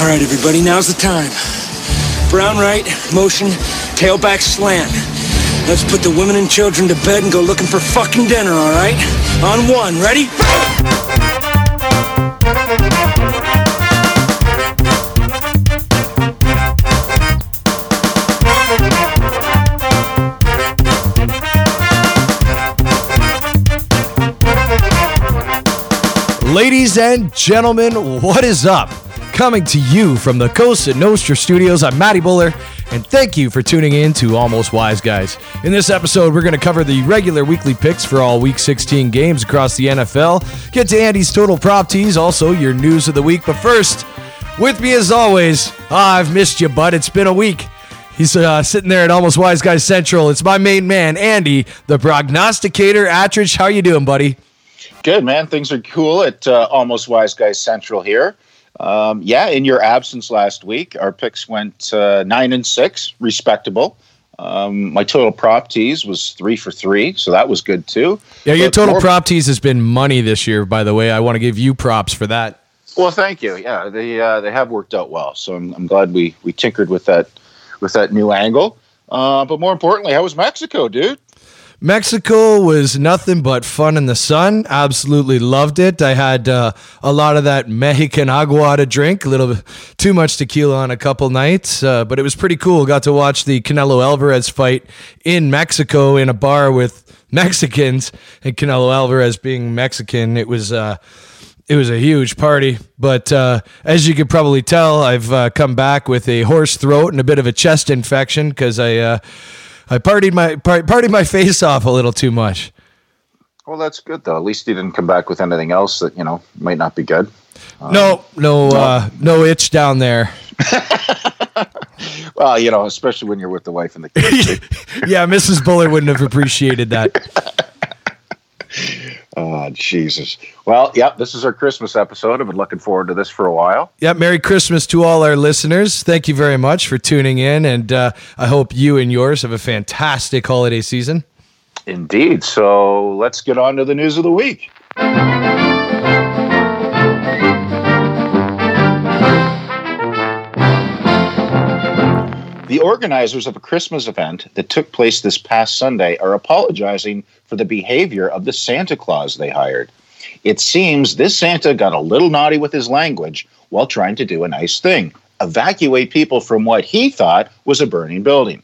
All right, everybody, now's the time. Brown right, motion, tailback slant. Let's put the women and children to bed and go looking for fucking dinner, all right? On one, ready? Ladies and gentlemen, what is up? Coming to you from the Costa Nostra studios, I'm Matty Buller, and thank you for tuning in to Almost Wise Guys. In this episode, we're going to cover the regular weekly picks for all Week 16 games across the NFL, get to Andy's total prop teas, also your news of the week. But first, with me as always, ah, I've missed you, bud. It's been a week. He's uh, sitting there at Almost Wise Guys Central. It's my main man, Andy, the prognosticator. Attridge, how you doing, buddy? Good, man. Things are cool at uh, Almost Wise Guys Central here. Um, yeah, in your absence last week, our picks went uh, nine and six, respectable. Um, my total prop tease was three for three, so that was good too. Yeah, your But total more- prop tease has been money this year, by the way. I want to give you props for that. Well, thank you. Yeah, they uh, they have worked out well, so I'm, I'm glad we we tinkered with that with that new angle. Uh, but more importantly, how was Mexico, dude? Mexico was nothing but fun in the sun. Absolutely loved it. I had uh, a lot of that Mexican agua to drink, a little too much tequila on a couple nights, uh, but it was pretty cool. Got to watch the Canelo Alvarez fight in Mexico in a bar with Mexicans, and Canelo Alvarez being Mexican, it was. Uh, it was a huge party, but uh, as you could probably tell, I've uh, come back with a hoarse throat and a bit of a chest infection because I uh, I partied my par- partied my face off a little too much. Well, that's good though. At least you didn't come back with anything else that you know might not be good. no, no, uh, no itch down there. Well, you know, especially when you're with the wife and the kids. yeah, Mrs. Buller wouldn't have appreciated that. Oh, Jesus. Well, yeah, this is our Christmas episode. I've been looking forward to this for a while. Yeah, Merry Christmas to all our listeners. Thank you very much for tuning in, and uh, I hope you and yours have a fantastic holiday season. Indeed. So let's get on to the news of the week. The organizers of a Christmas event that took place this past Sunday are apologizing for the behavior of the Santa Claus they hired. It seems this Santa got a little naughty with his language while trying to do a nice thing evacuate people from what he thought was a burning building.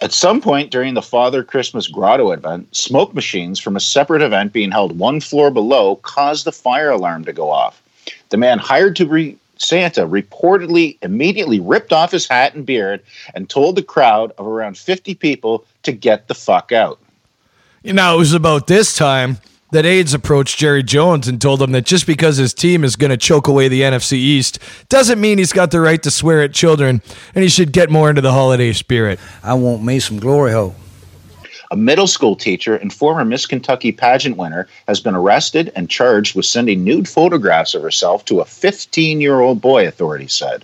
At some point during the Father Christmas Grotto event, smoke machines from a separate event being held one floor below caused the fire alarm to go off. The man hired to be Santa reportedly immediately ripped off his hat and beard and told the crowd of around 50 people to get the fuck out. You know, it was about this time that aides approached Jerry Jones and told him that just because his team is going to choke away the NFC East doesn't mean he's got the right to swear at children and he should get more into the holiday spirit. I want me some glory hole. A middle school teacher and former Miss Kentucky pageant winner has been arrested and charged with sending nude photographs of herself to a 15 year old boy, authorities said.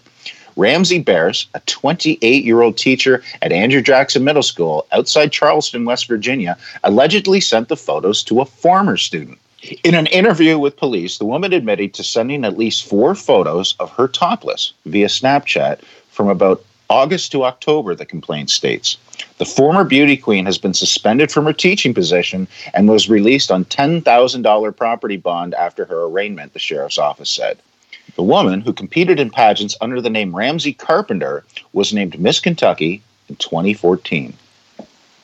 Ramsey Bearse, a 28 year old teacher at Andrew Jackson Middle School outside Charleston, West Virginia, allegedly sent the photos to a former student. In an interview with police, the woman admitted to sending at least four photos of her topless via Snapchat from about August to October, the complaint states. The former beauty queen has been suspended from her teaching position and was released on $10,000 property bond after her arraignment, the sheriff's office said. The woman, who competed in pageants under the name Ramsey Carpenter, was named Miss Kentucky in 2014.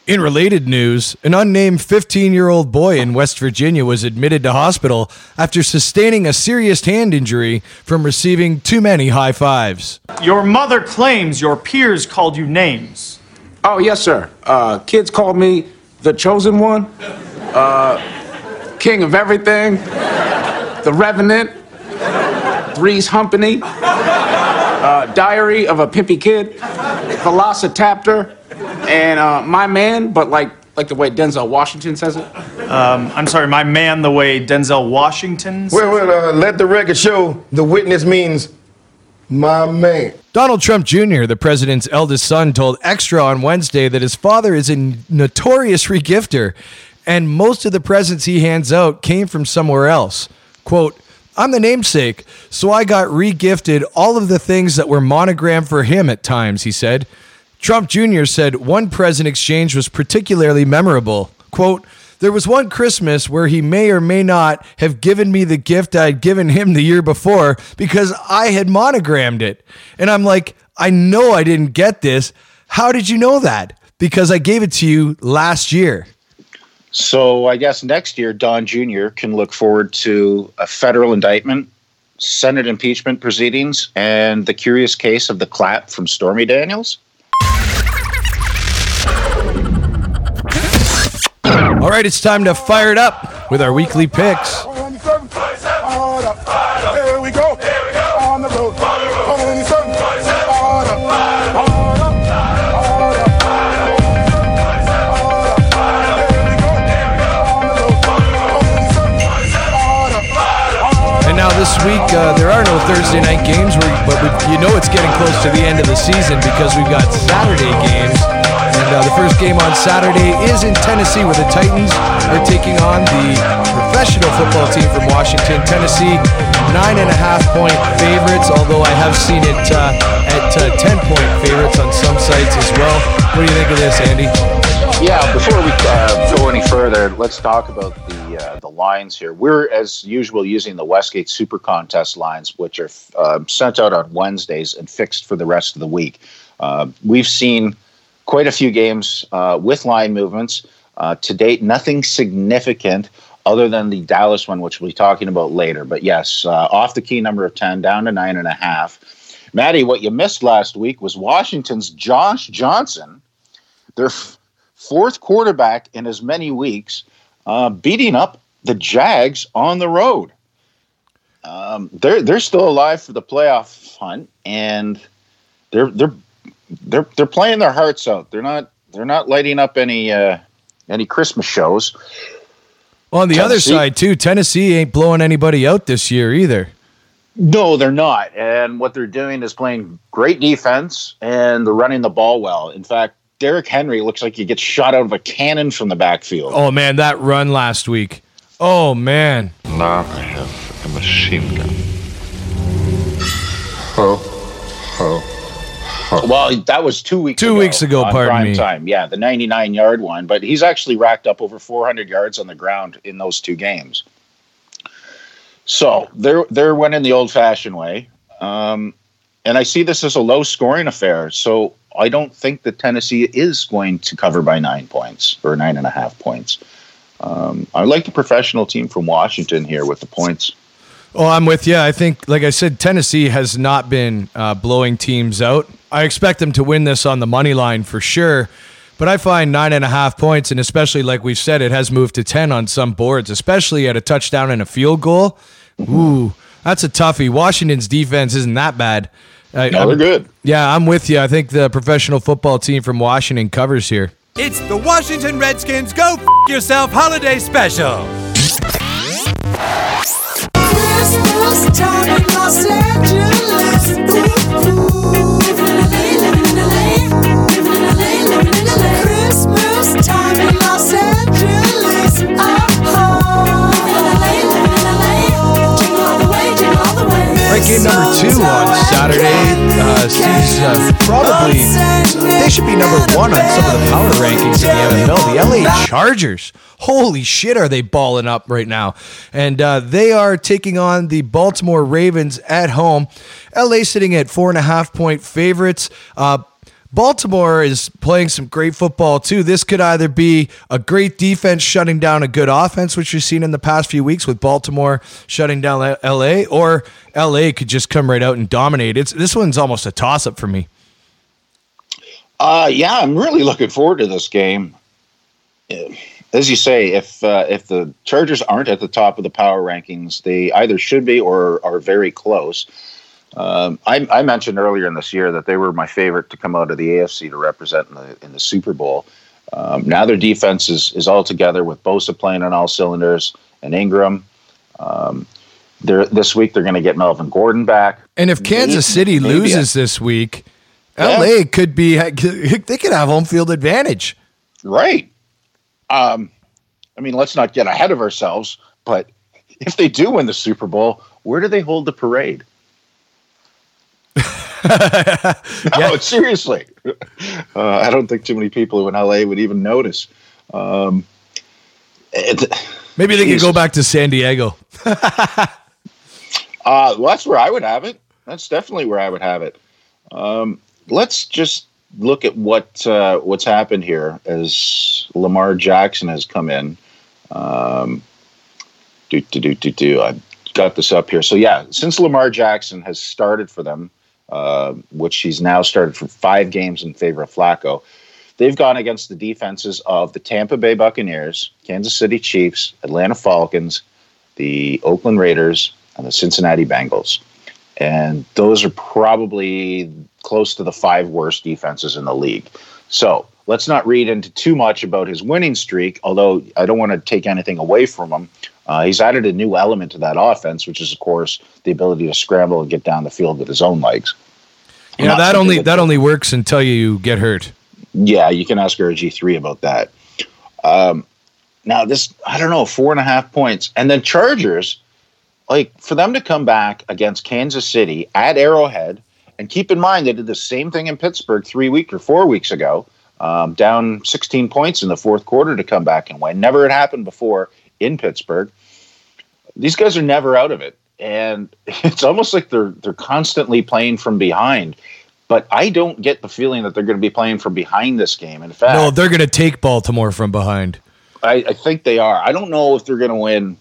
In related news, an unnamed 15 year old boy in West Virginia was admitted to hospital after sustaining a serious hand injury from receiving too many high fives. Your mother claims your peers called you names. Oh, yes, sir. Uh, kids called me the chosen one, uh, king of everything, the revenant, three's humpany, uh, diary of a pimpy kid, velocitaptor, and uh, my man, but like like the way Denzel Washington says it. I'm sorry, my man, the way Denzel Washington. says- Well, well, uh, let the record show the witness means my man. Donald Trump Jr., the president's eldest son, told Extra on Wednesday that his father is a notorious regifter and most of the presents he hands out came from somewhere else. Quote, I'm the namesake, so I got regifted all of the things that were monogrammed for him at times, he said. Trump Jr. said one present exchange was particularly memorable. Quote, there was one Christmas where he may or may not have given me the gift I'd given him the year before because I had monogrammed it. And I'm like, I know I didn't get this. How did you know that? Because I gave it to you last year. So I guess next year, Don Jr. can look forward to a federal indictment, Senate impeachment proceedings, and the curious case of the clap from Stormy Daniels. All right, it's time to fire it up with our weekly picks. Here we go. Thursday night games, but you know it's getting close to the end of the season because we've got Saturday games. And uh, the first game on Saturday is in Tennessee, where the Titans are taking on the professional football team from Washington, Tennessee. Nine and a half point favorites, although I have seen it uh, at uh, 10 point favorites on some sites as well. What do you think of this, Andy? Yeah, before we uh, go any further, let's talk about the lines here. We're, as usual, using the Westgate Super Contest lines, which are uh, sent out on Wednesdays and fixed for the rest of the week. Uh, we've seen quite a few games uh, with line movements. Uh, to date, nothing significant other than the Dallas one, which we'll be talking about later. But yes, uh, off the key number of 10, down to nine and a half. Maddie, what you missed last week was Washington's Josh Johnson, their f- fourth quarterback in as many weeks, uh, beating up the Jags on the road. Um, they're they're still alive for the playoff hunt, and they're they're they're they're playing their hearts out. They're not they're not lighting up any uh, any Christmas shows. On the other side, too, Tennessee ain't blowing anybody out this year either. No, they're not. And what they're doing is playing great defense and they're running the ball well. In fact, Derrick Henry looks like he gets shot out of a cannon from the backfield. Oh man, that run last week. Oh man. Now I have a machine gun. Ho, ho, Well, that was two weeks Two ago. weeks ago, on pardon prime me. time. Yeah, the 99 yard one. But he's actually racked up over 400 yards on the ground in those two games. So they're they're winning the old fashioned way. Um, and I see this as a low scoring affair. So I don't think that Tennessee is going to cover by nine points or nine and a half points. Um, I like the professional team from Washington here with the points. Oh, I'm with you. I think, like I said, Tennessee has not been uh, blowing teams out. I expect them to win this on the money line for sure. But I find nine and a half points, and especially like we've said, it has moved to 10 on some boards, especially at a touchdown and a field goal. Ooh, that's a toughie. Washington's defense isn't that bad. I- No, they're good. Yeah, I'm with you. I think the professional football team from Washington covers here. It's the Washington Redskins Go F Yourself Holiday Special. Christmas time in Los Angeles. Ooh, ooh. Game number two on Saturday uh, sees uh, probably they should be number one on some of the power rankings in the NFL. The LA Chargers, holy shit, are they balling up right now? And uh, they are taking on the Baltimore Ravens at home. LA sitting at four and a half point favorites. Uh, Baltimore is playing some great football too. This could either be a great defense shutting down a good offense, which we've seen in the past few weeks with Baltimore shutting down LA, or LA could just come right out and dominate. It's this one's almost a toss up for me. Uh, yeah, I'm really looking forward to this game. Uh, As you say, if uh, if the Chargers aren't at the top of the power rankings, they either should be or are very close. Um, I, I mentioned earlier in this year that they were my favorite to come out of the AFC to represent in the in the Super Bowl. Um, now their defense is is all together with Bosa playing on all cylinders and Ingram. Um, they're, this week they're going to get Melvin Gordon back. And if Kansas City Maybe loses this week, Yeah. LA could be they could have home field advantage. Right. Um, I mean, let's not get ahead of ourselves, but if they do win the Super Bowl, where do they hold the parade? no, seriously. Uh, I don't think too many people in LA would even notice. Um, it, Maybe they could go back to San Diego. Uh, well, that's where I would have it. That's definitely where I would have it. Um, let's just look at what uh, what's happened here as Lamar Jackson has come in. Um, do do do do do. I got this up here. So yeah, since Lamar Jackson has started for them, uh, which he's now started for five games in favor of Flacco, they've gone against the defenses of the Tampa Bay Buccaneers, Kansas City Chiefs, Atlanta Falcons, the Oakland Raiders, and the Cincinnati Bengals. And those are probably close to the five worst defenses in the league. So let's not read into too much about his winning streak, although I don't want to take anything away from him. Uh, he's added a new element to that offense, which is, of course, the ability to scramble and get down the field with his own legs. You know that only that only works until you get hurt. Yeah, you can ask RG3 about that. Um, now, this, I don't know, four and a half points. And then Chargers, like for them to come back against Kansas City at Arrowhead, and keep in mind they did the same thing in Pittsburgh three weeks or four weeks ago, um, down 16 points in the fourth quarter to come back and win. Never had happened before in Pittsburgh. These guys are never out of it. And it's almost like they're they're constantly playing from behind. But I don't get the feeling that they're going to be playing from behind this game. In fact, No, they're going to take Baltimore from behind. I, I think they are. I don't know if they're going to win.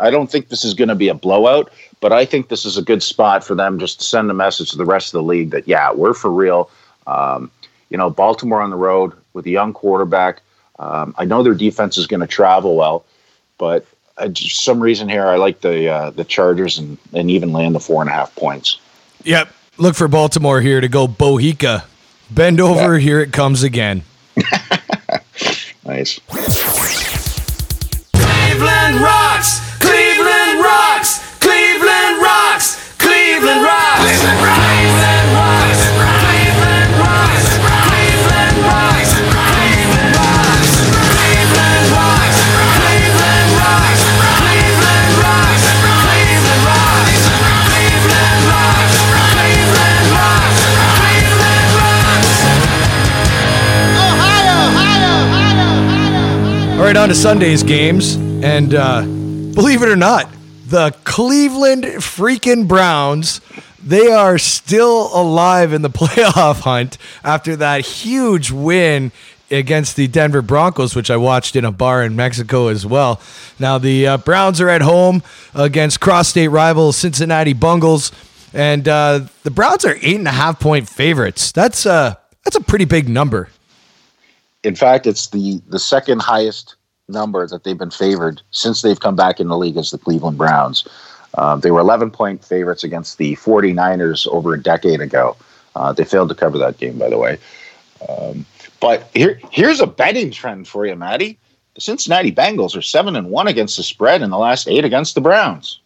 I don't think this is going to be a blowout, but I think this is a good spot for them just to send a message to the rest of the league that yeah, we're for real. Um, you know, Baltimore on the road with a young quarterback. Um, I know their defense is going to travel well, but I, just some reason here I like the uh, the Chargers and and even land the four and a half points. Yep. Look for Baltimore here to go Bohica. Bend over, here it comes again. Nice. Cleveland rocks! Cleveland rocks! Cleveland rocks! Cleveland rocks! Cleveland rocks! Cleveland right, on to Sunday's games. And uh, believe it or not, the Cleveland freaking Browns, they are still alive in the playoff hunt after that huge win against the Denver Broncos, which I watched in a bar in Mexico as well. Now, the uh, Browns are at home against cross state rival Cincinnati Bungles. And uh, the Browns are eight and a half point favorites. That's, uh, that's a pretty big number. In fact, it's the the second highest number that they've been favored since they've come back in the league as the Cleveland Browns. Um, they were 11 point favorites against the 49ers over a decade ago. Uh, they failed to cover that game, by the way. Um, but here, here's a betting trend for you, Maddie. The Cincinnati Bengals are seven and one against the spread in the last eight against the Browns.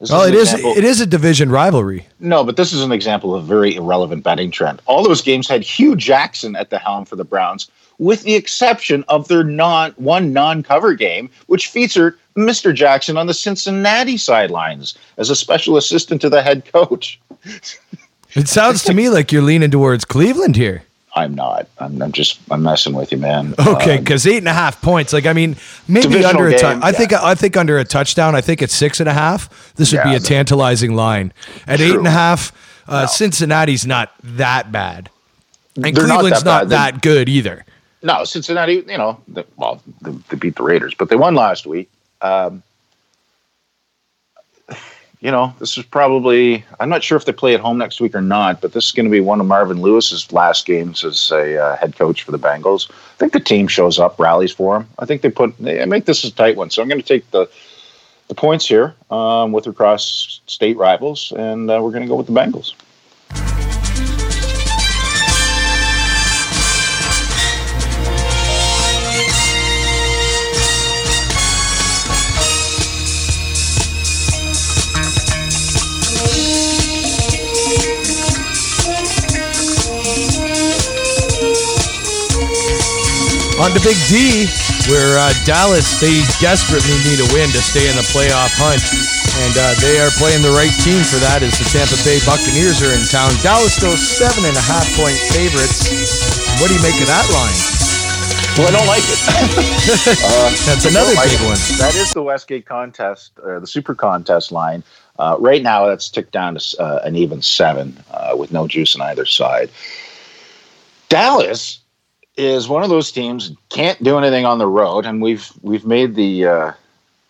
This Well, an it is, example- it is a division rivalry. no, but this is an example of a very irrelevant betting trend. All those games had Hue Jackson at the helm for the Browns, with the exception of their non one non-cover game, which featured Mr. Jackson on the Cincinnati sidelines as a special assistant to the head coach. It sounds to me like you're leaning towards Cleveland here. I'm not. I'm, I'm just. I'm messing with you, man. Okay, Um, because eight and a half points. Like I mean, maybe under a game, touch. I think. I think under a touchdown. I think it's six and a half. This would be a no. tantalizing line. At eight and a True. half, uh, Cincinnati's not that bad, and They're not Cleveland's that not bad. They- that good either. no, Cincinnati. You know, they, well, they, they beat the Raiders, but they won last week. Um, you know, this is probably. I'm not sure if they play at home next week or not, but this is going to be one of Marvin Lewis's last games as a uh, head coach for the Bengals. I think the team shows up, rallies for him. I think they put. They make this a tight one, so I'm going to take the the points here um, with their cross state rivals, and uh, we're going to go with the Bengals. On to Big D, where uh, Dallas, they desperately need a win to stay in the playoff hunt. And uh, they are playing the right team for that as the Tampa Bay Buccaneers are in town. Dallas still seven and a half point favorites. What do you make of that line? Well, I don't like it. Uh, That's another like big it. one. That is the Westgate contest, or the Super Contest line. Uh, right now, that's ticked down to uh, an even seven uh, with no juice on either side. Dallas is one of those teams can't do anything on the road, and we've we've made the uh,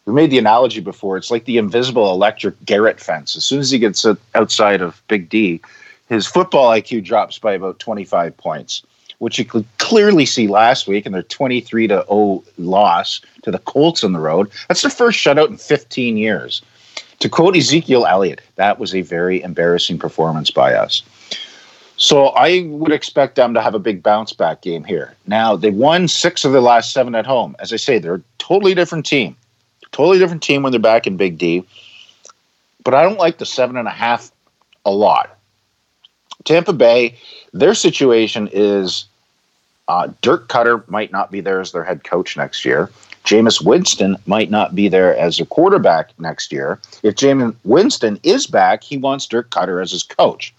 we made the analogy before. It's like the invisible electric Garrett fence. As soon as he gets outside of Big D, his football IQ drops by about twenty five points, which you could clearly see last week in their twenty three to zero loss to the Colts on the road. That's their first shutout in fifteen years. To quote Ezekiel Elliott, that was a very embarrassing performance by us. So I would expect them to have a big bounce back game here. Now they won six of their last seven at home. As I say, they're a totally different team. Totally different team when they're back in Big D. But I don't like the seven and a half a lot. Tampa Bay, their situation is uh, Dirk Koetter might not be there as their head coach next year. Jameis Winston might not be there as a quarterback next year. If Jameis Winston is back, he wants Dirk Koetter as his coach.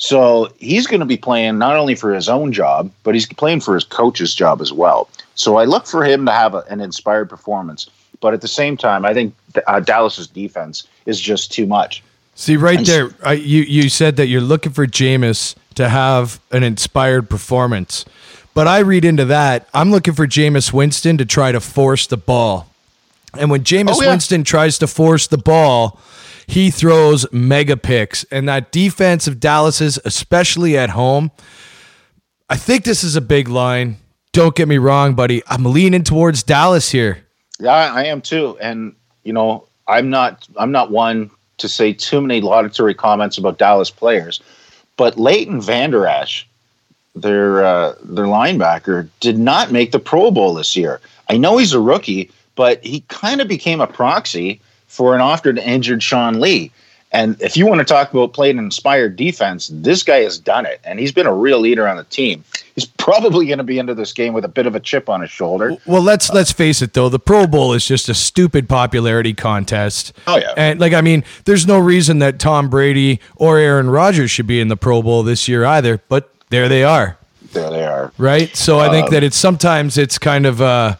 So he's going to be playing not only for his own job, but he's playing for his coach's job as well. So I look for him to have a, an inspired performance. But at the same time, I think uh, Dallas's defense is just too much. See, right And- there, I, you, you said that you're looking for Jameis to have an inspired performance. But I read into that, I'm looking for Jameis Winston to try to force the ball. And when Jameis Oh, yeah. Winston tries to force the ball, he throws mega picks. And that defense of Dallas's, especially at home, I think this is a big line. Don't get me wrong, buddy. I'm leaning towards Dallas here. Yeah, I am too. And you know, I'm not I'm not one to say too many laudatory comments about Dallas players, but Leighton Vander Esch, their uh, their linebacker, did not make the Pro Bowl this year. I know he's a rookie, but he kind of became a proxy for an often injured Sean Lee. And if you want to talk about playing an inspired defense, this guy has done it, and he's been a real leader on the team. He's probably going to be into this game with a bit of a chip on his shoulder. Well, let's let's face it though, the Pro Bowl is just a stupid popularity contest. Oh, yeah. And like I mean, there's no reason that Tom Brady or Aaron Rodgers should be in the Pro Bowl this year either, but there they are, There they are. right? So I think Um, that it's sometimes it's kind of uh,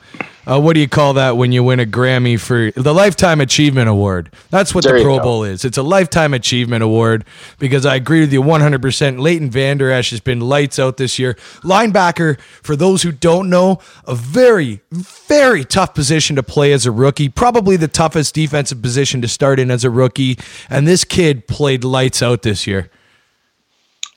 uh what do you call that when you win a Grammy for the Lifetime Achievement Award? That's what There the Pro go. Bowl is. It's a Lifetime Achievement Award because I agree with you 100%. Leighton Vander Esch has been lights out this year. Linebacker, for those who don't know, a very, very tough position to play as a rookie. Probably the toughest defensive position to start in as a rookie. And this kid played lights out this year.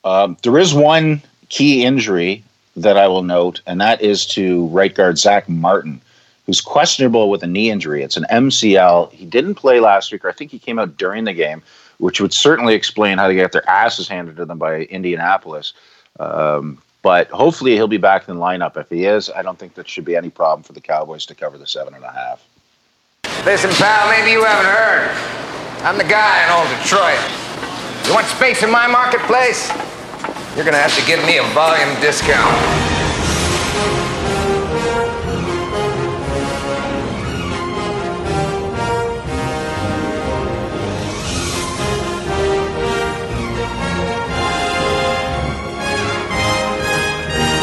Um, there is one key injury that I will note, and that is to right guard Zack Martin, who's questionable with a knee injury. It's an MCL. He didn't play last week, or I think he came out during the game, which would certainly explain how they got their asses handed to them by Indianapolis. Um, but hopefully he'll be back in the lineup. If he is, I don't think that should be any problem for the Cowboys to cover the seven and a half. Listen, pal, maybe you haven't heard. I'm the guy in old Detroit. You want space in my marketplace? You're gonna have to give me a volume discount.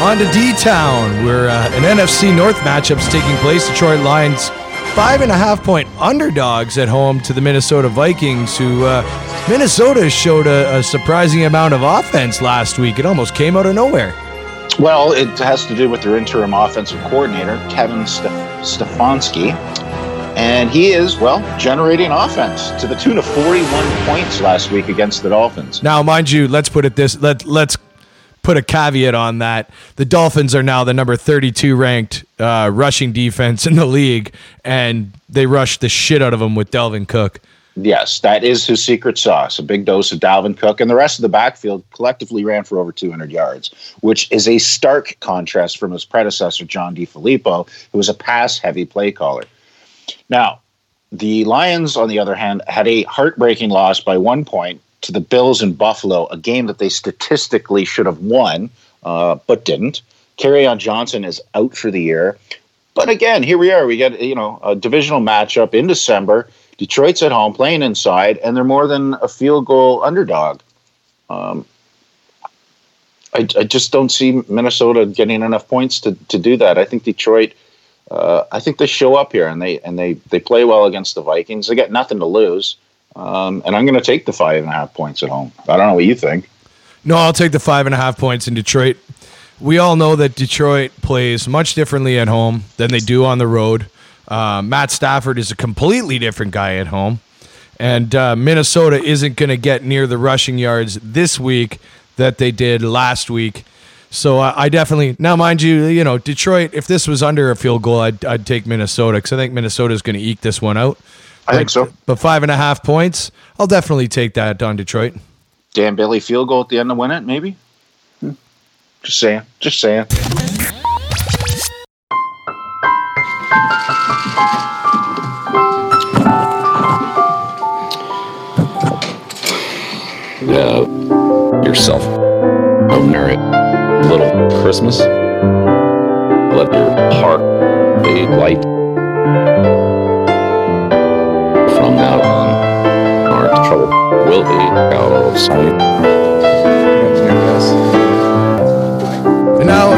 On to D Town, where uh, an NFC North matchup's taking place. Detroit Lions, five and a half point underdogs at home to the Minnesota Vikings, who uh, Minnesota showed a, a surprising amount of offense last week. It almost came out of nowhere. Well, it has to do with their interim offensive coordinator, Kevin Stef- Stefanski. And he is, well, generating offense to the tune of 41 points last week against the Dolphins. Now, mind you, let's put it this let let's put a caveat on that. The Dolphins are now the number 32 ranked uh, rushing defense in the league, and they rushed the shit out of them with Dalvin Cook. Yes, that is his secret sauce. A big dose of Dalvin Cook, and the rest of the backfield collectively ran for over 200 yards, which is a stark contrast from his predecessor, John DeFilippo, who was a pass heavy play caller. Now, the Lions, on the other hand, had a heartbreaking loss by one point to the Bills in Buffalo, a game that they statistically should have won, uh, but didn't. on Johnson is out for the year. But again, here we are. We get you know a divisional matchup in December. Detroit's at home playing inside, and they're more than a field goal underdog. Um, I, I just don't see Minnesota getting enough points to, to do that. I think Detroit. Uh, I think they show up here and they and they they play well against the Vikings. They got nothing to lose, um, and I'm going to take the five and a half points at home. I don't know what you think. No, I'll take the five and a half points in Detroit. We all know that Detroit plays much differently at home than they do on the road. Uh, Matt Stafford is a completely different guy at home, and uh, Minnesota isn't going to get near the rushing yards this week that they did last week. So uh, I definitely now, mind you, you know Detroit. If this was under a field goal, I'd, I'd take Minnesota because I think Minnesota is going to eke this one out. I think so. But five and a half points, I'll definitely take that on Detroit. Dan Bailey field goal at the end to win it, maybe. Hmm. Just saying. Just saying. uh, yourself ordinary little Christmas. Let your heart be light. Will be out of sight.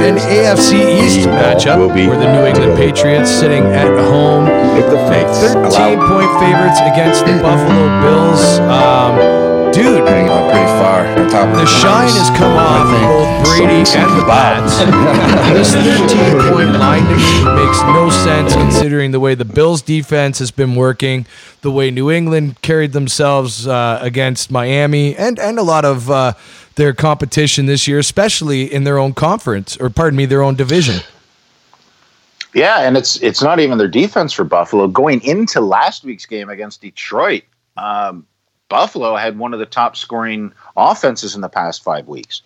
An AFC East matchup where the New England Patriots sitting at home, 13 point favorites against the Buffalo Bills. Um, dude, pretty far. the shine has come off both Brady and the Pats. this 13 point line to me makes no sense considering the way the Bills defense has been working, the way New England carried themselves uh, against Miami, and, and a lot of uh, their competition this year, especially in their own conference, or pardon me, their own division. Yeah, and it's it's not even their defense for Buffalo going into last week's game against Detroit. Um, Buffalo had one of the top scoring offenses in the past five weeks.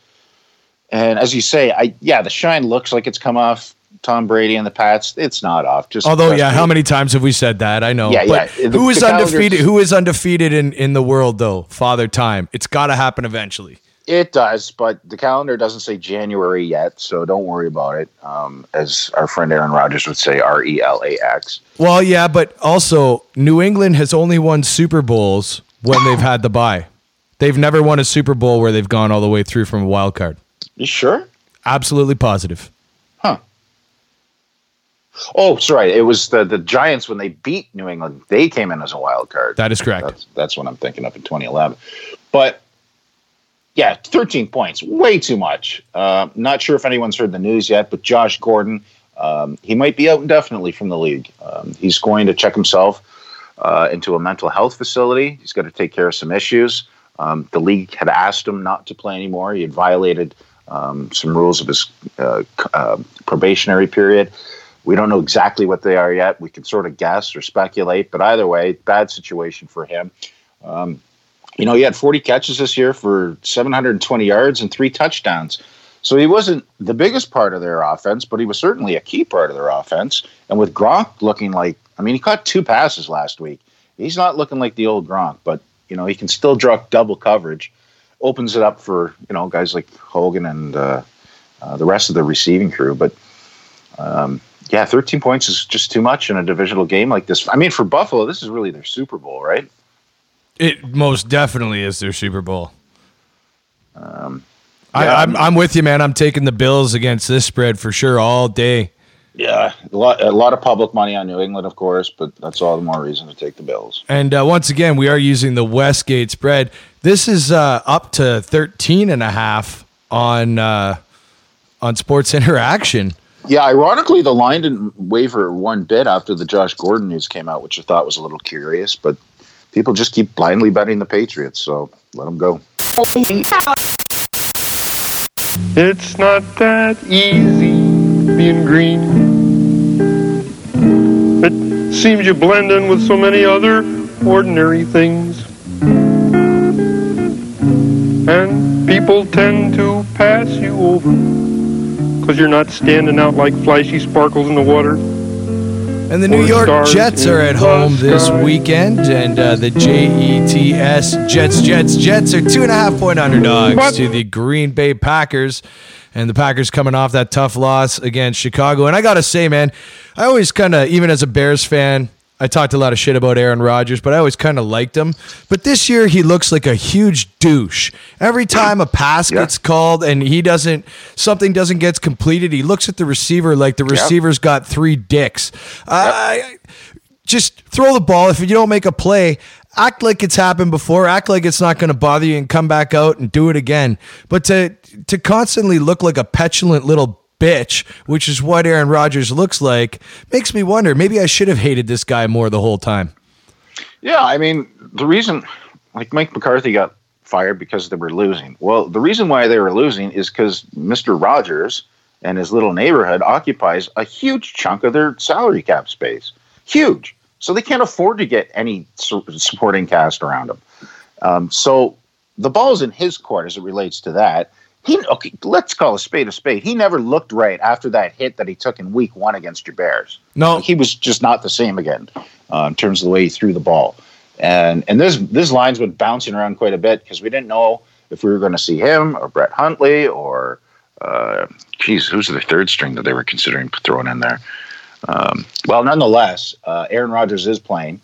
And as you say, I yeah, the shine looks like it's come off Tom Brady and the Pats. It's not off. Just Although, yeah, me. how many times have we said that? I know. Yeah, But yeah. The- Who is undefeated? Who is undefeated in, in the world though? Father Time. It's got to happen eventually. It does, but the calendar doesn't say January yet, so don't worry about it. Um, as our friend Aaron Rodgers would say, R E L A X. Well, yeah, but also New England has only won Super Bowls when they've had the bye. They've never won a Super Bowl where they've gone all the way through from a wild card. You sure? Absolutely positive. Huh. Oh, sorry. It was the, the Giants when they beat New England. They came in as a wild card. That is correct. That's, that's what I'm thinking of in 2011. But yeah, 13 points, way too much. Uh, not sure if anyone's heard the news yet, but Josh Gordon, um, he might be out indefinitely from the league. Um, he's going to check himself uh, into a mental health facility. He's got to take care of some issues. Um, the league had asked him not to play anymore. He had violated um, some rules of his uh, uh, probationary period. We don't know exactly what they are yet. We can sort of guess or speculate, but either way, bad situation for him. Um, you know, he had 40 catches this year for 720 yards and three touchdowns. So he wasn't the biggest part of their offense, but he was certainly a key part of their offense. And with Gronk looking like, I mean, he caught two passes last week. He's not looking like the old Gronk, but you know, he can still draw double coverage. Opens it up for you know guys like Hogan and uh, uh, the rest of the receiving crew. But um, yeah, 13 points is just too much in a divisional game like this. I mean, for Buffalo, this is really their Super Bowl, right? It most definitely is their Super Bowl. Um, I, yeah. I'm, I'm with you, man. I'm taking the Bills against this spread for sure all day. Yeah, a lot, a lot of public money on New England, of course, but that's all the more reason to take the Bills. And uh, once again, we are using the Westgate spread. This is uh, up to 13 and a half on uh, on Sports Interaction. Yeah, ironically, the line didn't waver one bit after the Josh Gordon news came out, which I thought was a little curious. But people just keep blindly betting the Patriots, so let them go. It's not that easy being green. It seems you blend in with so many other ordinary things. And people tend to pass you over because you're not standing out like flashy sparkles in the water. And the New Or York Jets are at home this weekend, and uh, the JETS Jets, Jets, Jets are two and a half point underdogs What? to the Green Bay Packers. And the Packers coming off that tough loss against Chicago. And I got to say, man, I always kind of, even as a Bears fan, I talked a lot of shit about Aaron Rodgers, but I always kind of liked him. But this year, he looks like a huge douche. Every time a pass gets called and he doesn't, something doesn't get completed, he looks at the receiver like the receiver's got three dicks. I just throw the ball. If you don't make a play, act like it's happened before. Act like it's not going to bother you, and come back out and do it again. But to to constantly look like a petulant little bitch, which is what Aaron Rodgers looks like, makes me wonder. Maybe I should have hated this guy more the whole time. Yeah, I mean, the reason, like Mike McCarthy got fired because they were losing. Well, the reason why they were losing is because Mr. Rogers and his little neighborhood occupies a huge chunk of their salary cap space. Huge. So they can't afford to get any supporting cast around him. Um, so the ball's in his court as it relates to that. He okay, let's call a spade a spade. He never looked right after that hit that he took in week one against your Bears. No, he was just not the same again uh, in terms of the way he threw the ball. And and this this line's been bouncing around quite a bit because we didn't know if we were going to see him or Brett Hundley or uh, geez, who's the third string that they were considering throwing in there? Um, well, nonetheless, uh, Aaron Rodgers is playing.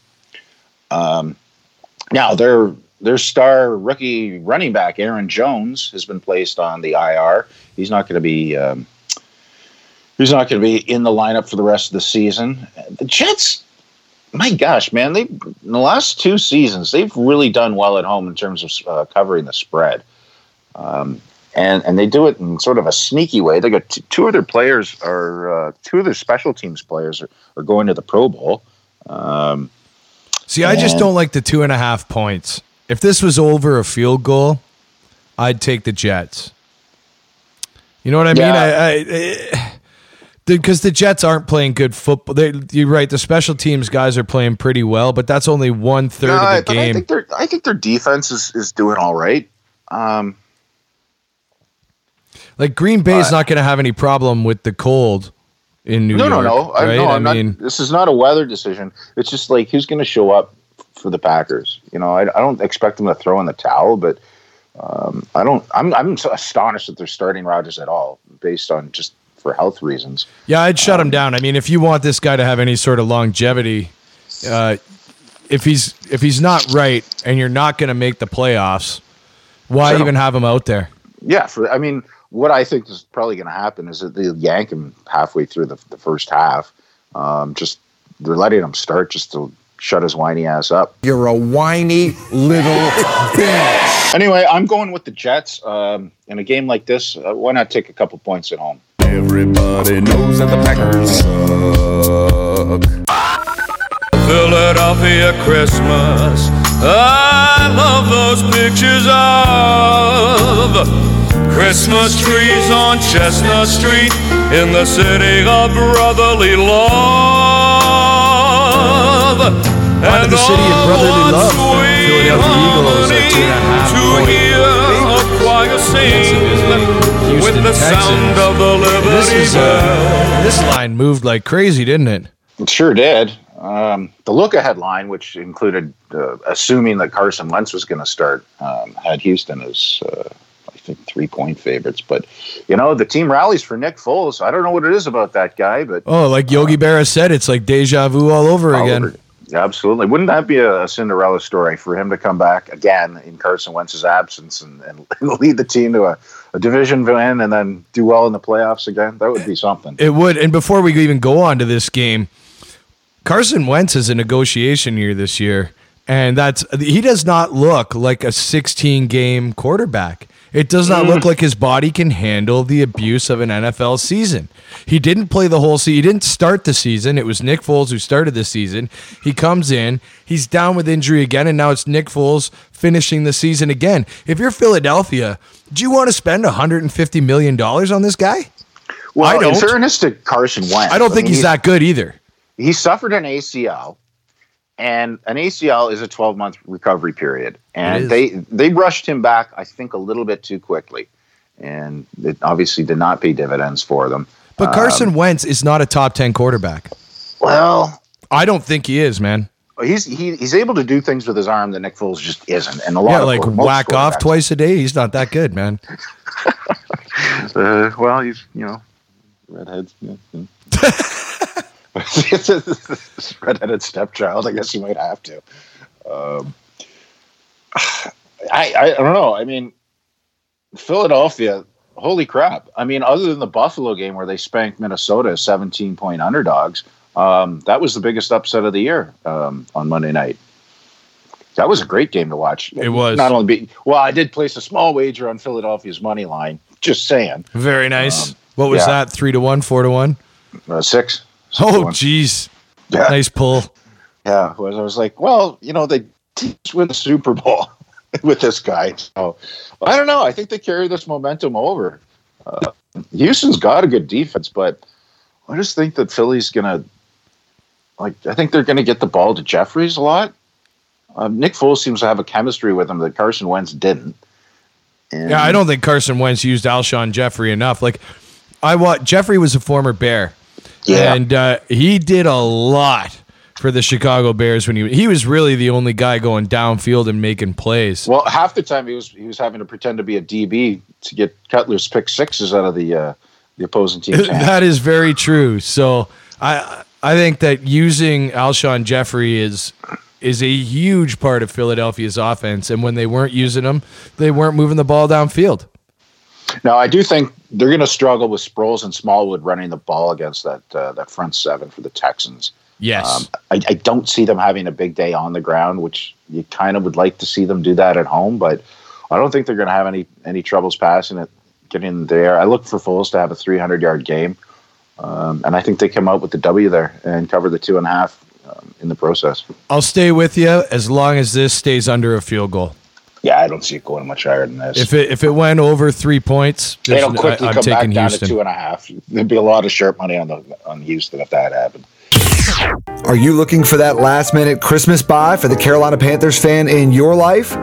Um, now, their their star rookie running back Aaron Jones has been placed on the IR. He's not going to be um, he's not going to be in the lineup for the rest of the season. The Jets, my gosh, man, they in the last two seasons they've really done well at home in terms of uh, covering the spread. Um, and and they do it in sort of a sneaky way. They got t- two of their players are uh, two of their special teams players are, are going to the Pro Bowl. Um, See, I just don't like the two and a half points. If this was over a field goal, I'd take the Jets. You know what I mean? Yeah. I, I, because the Jets aren't playing good football. They, you're right. The special teams guys are playing pretty well, but that's only one third No, of the but I game. think I think their defense is, is doing all right. Um, Like Green Bay's not going to have any problem with the cold in New no, York. no, no, I, right? no. I I'm mean, not. This is not a weather decision. It's just like who's going to show up for the Packers. You know, I, I don't expect them to throw in the towel, but um, I don't. I'm I'm so astonished that they're starting Rodgers at all, based on just for health reasons. yeah, I'd shut Um, him down. I mean, if you want this guy to have any sort of longevity, uh, if he's if he's not right and you're not going to make the playoffs, why even have him out there? Yeah, for I mean, what I think is probably going to happen is that they'll yank him halfway through the, the first half. Um, just they're letting him start just to shut his whiny ass up. You're a whiny little bitch. Anyway, I'm going with the Jets. Um, in a game like this, uh, why not take a couple points at home? Everybody knows that the Packers suck. Philadelphia Christmas. I love those pictures of Christmas trees on Chestnut Street in the city of brotherly love. On to the city of brotherly love. Philadelphia Eagles are two and a half to point hear a choir sing with the sound of the This is Bell. uh, this line moved like crazy, didn't it? It sure did. Um, the look ahead line, which included uh, assuming that Carson Wentz was going to start, um, had Houston as, uh, I think, three point favorites. But, you know, the team rallies for Nick Foles. I don't know what it is about that guy, but Oh, like Yogi Berra said, it's like deja vu all over all again. over. Absolutely. Wouldn't that be a, a Cinderella story for him to come back again in Carson Wentz's absence and, and lead the team to a, a division win and then do well in the playoffs again? That would be something. It would. And before we even go on to this game, Carson Wentz is a negotiation year this year, and that's he does not look like a 16 game quarterback. It does not look mm. like his body can handle the abuse of an NFL season. He didn't play the whole season. He didn't start the season. It was Nick Foles who started the season. He comes in, he's down with injury again, and now it's Nick Foles finishing the season again. If you're Philadelphia, do you want to spend 150 million dollars on this guy? Well, I don't. in fairness to Carson Wentz, I don't think mean, he's that good either. he suffered an ACL, and an ACL is a 12 month recovery period, and they they rushed him back, I think, a little bit too quickly, and it obviously did not pay dividends for them. But Um, Carson Wentz is not a top 10 quarterback. Well, I don't think he is, man. he's he, he's able to do things with his arm that Nick Foles just isn't, and a lot Yeah, of like most whack off twice a day. He's not that good, man. Uh, well, he's you know, redheads. Yeah, yeah. redheaded stepchild. I guess you might have to. Um, I, I I don't know. I mean, Philadelphia. Holy crap! I mean, other than the Buffalo game where they spanked Minnesota seventeen point underdogs, um, that was the biggest upset of the year um, on Monday night. That was a great game to watch. It was. not only be well. I did place a small wager on Philadelphia's money line. Just saying, Very nice. Um, what was yeah. that? Three to one, four to one? uh, six. Oh, jeez. Yeah. Nice pull. Yeah, I was like, well, you know, they just win the Super Bowl with this guy. So I don't know. I think they carry this momentum over. Uh, Houston's got a good defense, but I just think that Philly's gonna like. I think they're gonna get the ball to Jeffries a lot. Um, Nick Foles seems to have a chemistry with him that Carson Wentz didn't. And Yeah, I don't think Carson Wentz used Alshon Jeffery enough. Like, I want Jeffery was a former Bear, Yeah. and uh, he did a lot for the Chicago Bears when he he was really the only guy going downfield and making plays. Well, half the time he was he was having to pretend to be a DB to get Cutler's pick sixes out of the uh, the opposing team. that is very true. So I I think that using Alshon Jeffery is is a huge part of Philadelphia's offense, and when they weren't using him, they weren't moving the ball downfield. Now, I do think they're going to struggle with Sproles and Smallwood running the ball against that uh, that front seven for the Texans. Yes. Um, I, I don't see them having a big day on the ground, which you kind of would like to see them do that at home, but I don't think they're going to have any any troubles passing it, getting there. I look for Foles to have a 300 yard game, um, and I think they come out with the W there and cover the two and a half um, in the process. I'll stay with you as long as this stays under a field goal. Yeah, I don't see it going much higher than this. If it if it went over three points, there's- It'll quickly I, am come back down Houston. to two and a half. There'd be a lot of sharp money on the on Houston if that happened. Are you looking for that last minute Christmas buy for the Carolina Panthers fan in your life?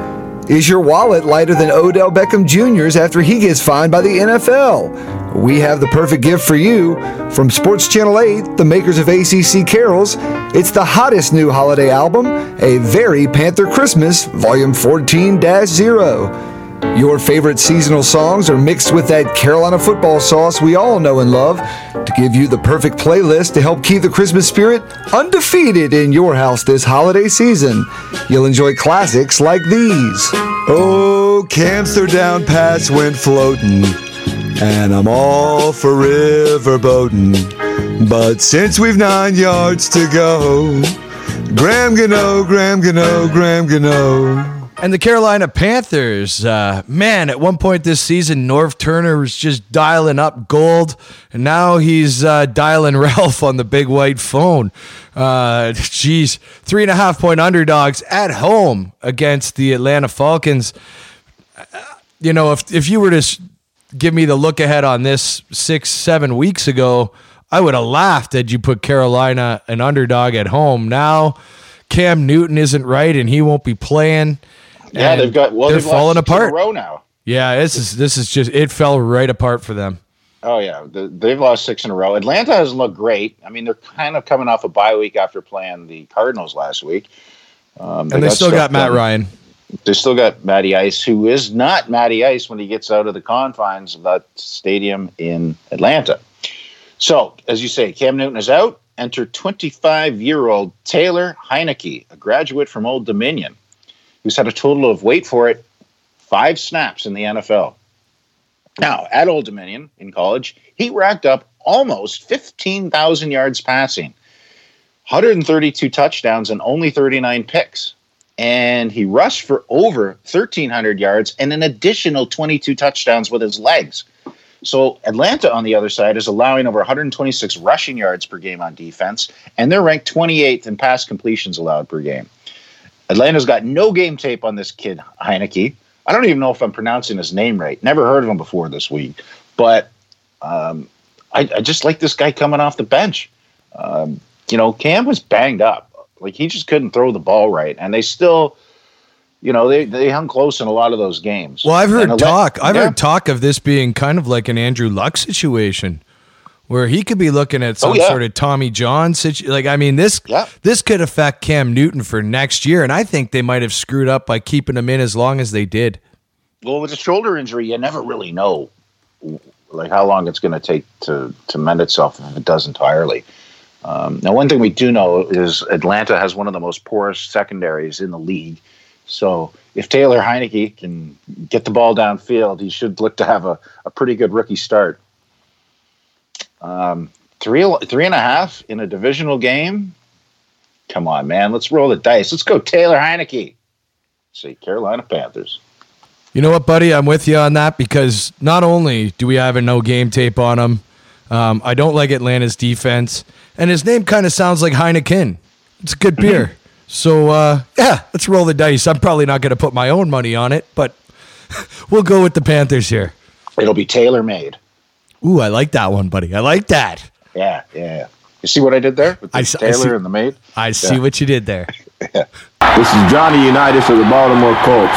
Is your wallet lighter than Odell Beckham Jr.'s after he gets fined by the NFL? We have the perfect gift for you. From Sports Channel 8, the makers of ACC Carols, it's the hottest new holiday album, A Very Panther Christmas, Volume 14 0. Your favorite seasonal songs are mixed with that Carolina football sauce we all know and love to give you the perfect playlist to help keep the Christmas spirit undefeated in your house this holiday season. You'll enjoy classics like these. Oh, Cancer Down Pass went floating, and I'm all for river boating. But since we've nine yards to go, Graham Gano, Graham Gano, Graham Gano. And the Carolina Panthers, uh, man, at one point this season, Norv Turner was just dialing up gold, and now he's uh, dialing Ralph on the big white phone. Uh, three and a half point underdogs at home against the Atlanta Falcons. Uh, You know, if if you were to give me the look ahead on this six, seven weeks ago, I would have laughed had you put Carolina an underdog at home. Now, Cam Newton isn't right, and he won't be playing. Yeah, And they've got well, they're they've falling six in a apart. row now. Yeah, this is this is just it fell right apart for them. Oh yeah, the, they've lost six in a row. Atlanta hasn't looked great. I mean, they're kind of coming off a bye week after playing the Cardinals last week. Um, and they still got Matt done. Ryan. They still got Matty Ice, who is not Matty Ice when he gets out of the confines of that stadium in Atlanta. So, as you say, Cam Newton is out. Enter 25 year old Taylor Heinicke, a graduate from Old Dominion, who's had a total of, wait for it, five snaps in the NFL. Now, at Old Dominion in college, he racked up almost 15,000 yards passing, 132 touchdowns, and only 39 picks. And he rushed for over 1,300 yards and an additional 22 touchdowns with his legs. So Atlanta, on the other side, is allowing over 126 rushing yards per game on defense, and they're ranked 28th in pass completions allowed per game. Atlanta's got no game tape on this kid, Heinicke. I don't even know if I'm pronouncing his name right. Never heard of him before this week. But um, I, I just like this guy coming off the bench. Um, you know, Cam was banged up. Like he just couldn't throw the ball right. And they still, you know, they, they hung close in a lot of those games. Well, I've heard talk. I've Yeah. heard talk of this being kind of like an Andrew Luck situation, where he could be looking at some Oh, yeah. sort of Tommy John situation. Like, I mean, this this could affect Cam Newton for next year, and I think they might have screwed up by keeping him in as long as they did. Well, with a shoulder injury, you never really know like how long it's going to take to to mend itself if it does entirely. Um, now, one thing we do know is Atlanta has one of the most porous secondaries in the league. So if Taylor Heinicke can get the ball downfield, he should look to have a, a pretty good rookie start. Um, three three and a half in a divisional game. Come on, man. Let's roll the dice. Let's go, Taylor Heinicke. See, Carolina Panthers. You know what, buddy? I'm with you on that because not only do we have a no game tape on him, um, I don't like Atlanta's defense, and his name kind of sounds like Heineken. It's a good beer. So, uh, yeah, let's roll the dice. I'm probably not going to put my own money on it, but we'll go with the Panthers here. It'll be tailor made. Ooh, I like that one, buddy. I like that. Yeah, yeah. You see what I did there with the I s- I Taylor see- and the maid? I see what you did there. This is Johnny Unitas of the Baltimore Colts.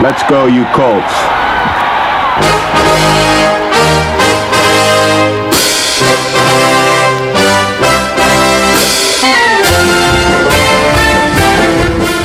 Let's go, you Colts.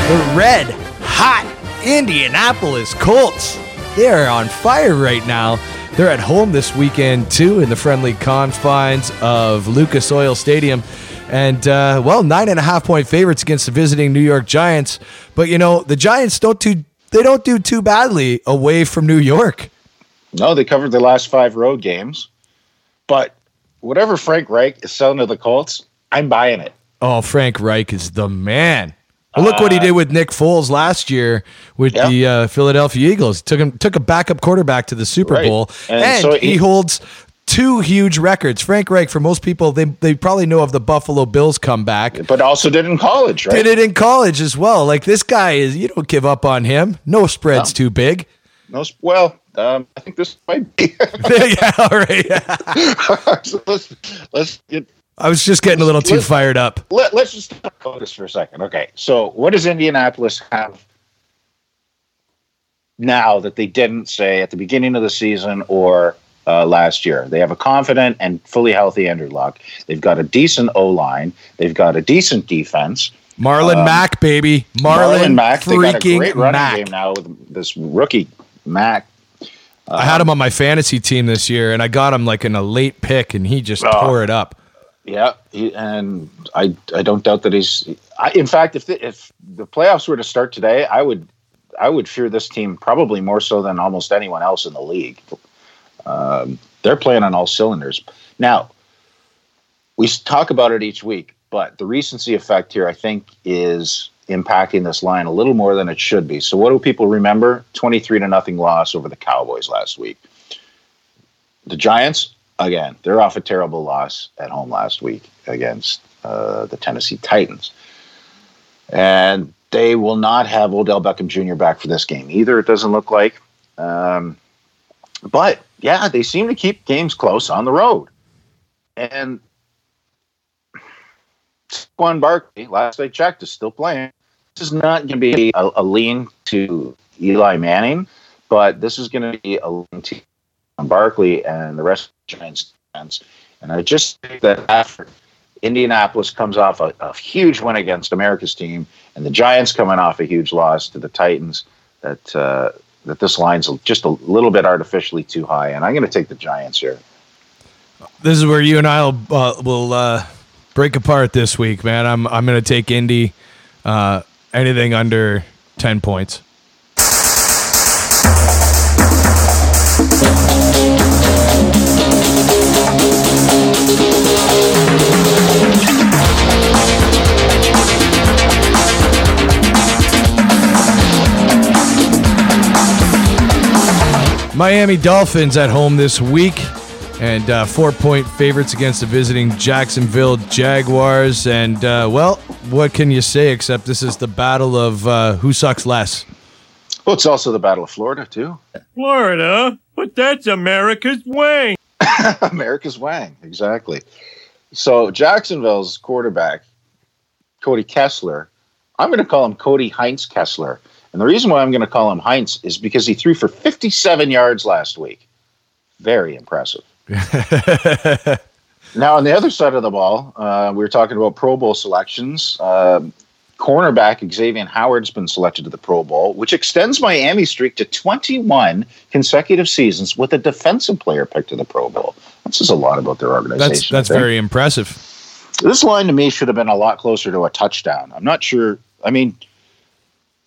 The red hot Indianapolis Colts. They are on fire right now. They're at home this weekend too, in the friendly confines of Lucas Oil Stadium, and uh, well, nine and a half point favorites against the visiting New York Giants. But you know, the Giants don't do they don't do too badly away from New York. No, they covered the last five road games. But whatever Frank Reich is selling to the Colts, I'm buying it. Oh, Frank Reich is the man. Well, look what he did with Nick Foles last year with Uh, Yeah. the uh, Philadelphia Eagles. Took him took a backup quarterback to the Super Right. Bowl, And and, so he, he- holds two huge records. Frank Reich, for most people, they they probably know of the Buffalo Bills comeback, But also did in college, right? did it in college as well. Like this guy is, you don't give up on him. No spread's too big. No, well, um, I think this might be. yeah, all right. so let's let's get I was just getting a little too fired up. let, let's just focus for a second. Okay, so what does Indianapolis have now that they didn't say at the beginning of the season or uh, last year? They have a confident and fully healthy Andrew Luck. They've got a decent O line. They've got a decent defense. Marlon Um, Mack, baby, Marlon, Marlon, Mack. They got a freaking great running Mack. game now with this rookie Mack. I had him on my fantasy team this year, and I got him like in a late pick, and he just Oh. tore it up. Yeah, he, and I I don't doubt that he's. I, in fact, if the, if the playoffs were to start today, I would I would fear this team probably more so than almost anyone else in the league. Um, they're playing on all cylinders now. We talk about it each week, but the recency effect here, I think, is impacting this line a little more than it should be. So, what do people remember? Twenty-three to nothing loss over the Cowboys last week. The Giants, again, they're off a terrible loss at home last week against uh, the Tennessee Titans. And they will not have Odell Beckham Jr. back for this game either, it doesn't look like. Um, but yeah, they seem to keep games close on the road. And Saquon Barkley, last I checked, is still playing. This is not going to be a, a lean to Eli Manning, but this is going to be a lean to Barkley and the rest of the Giants defense. And I just think that after Indianapolis comes off a, a huge win against America's team, and the Giants coming off a huge loss to the Titans, that uh, that this line's just a little bit artificially too high. And I'm going to take the Giants here. This is where you and I will uh, will uh, break apart this week, man. I'm I'm gonna take Indy. Uh, anything under ten points. Miami Dolphins at home this week, and uh, four point favorites against the visiting Jacksonville Jaguars. And, uh, well, what can you say except this is the battle of uh, who sucks less? Well, it's also the Battle of Florida too. Florida? But that's America's Wang. America's Wang, exactly. So Jacksonville's quarterback, Cody Kessler, I'm going to call him Cody Heinz Kessler. And the reason why I'm going to call him Heinz is because he threw for 57 yards last week. Very impressive. Now, on the other side of the ball, uh, we were talking about Pro Bowl selections. Um cornerback Xavier Howard's been selected to the Pro Bowl, which extends Miami's streak to 21 consecutive seasons with a defensive player picked to the Pro Bowl. That says a lot about their organization. That's that's very impressive. This line to me should have been a lot closer to a touchdown. I'm not sure. I mean,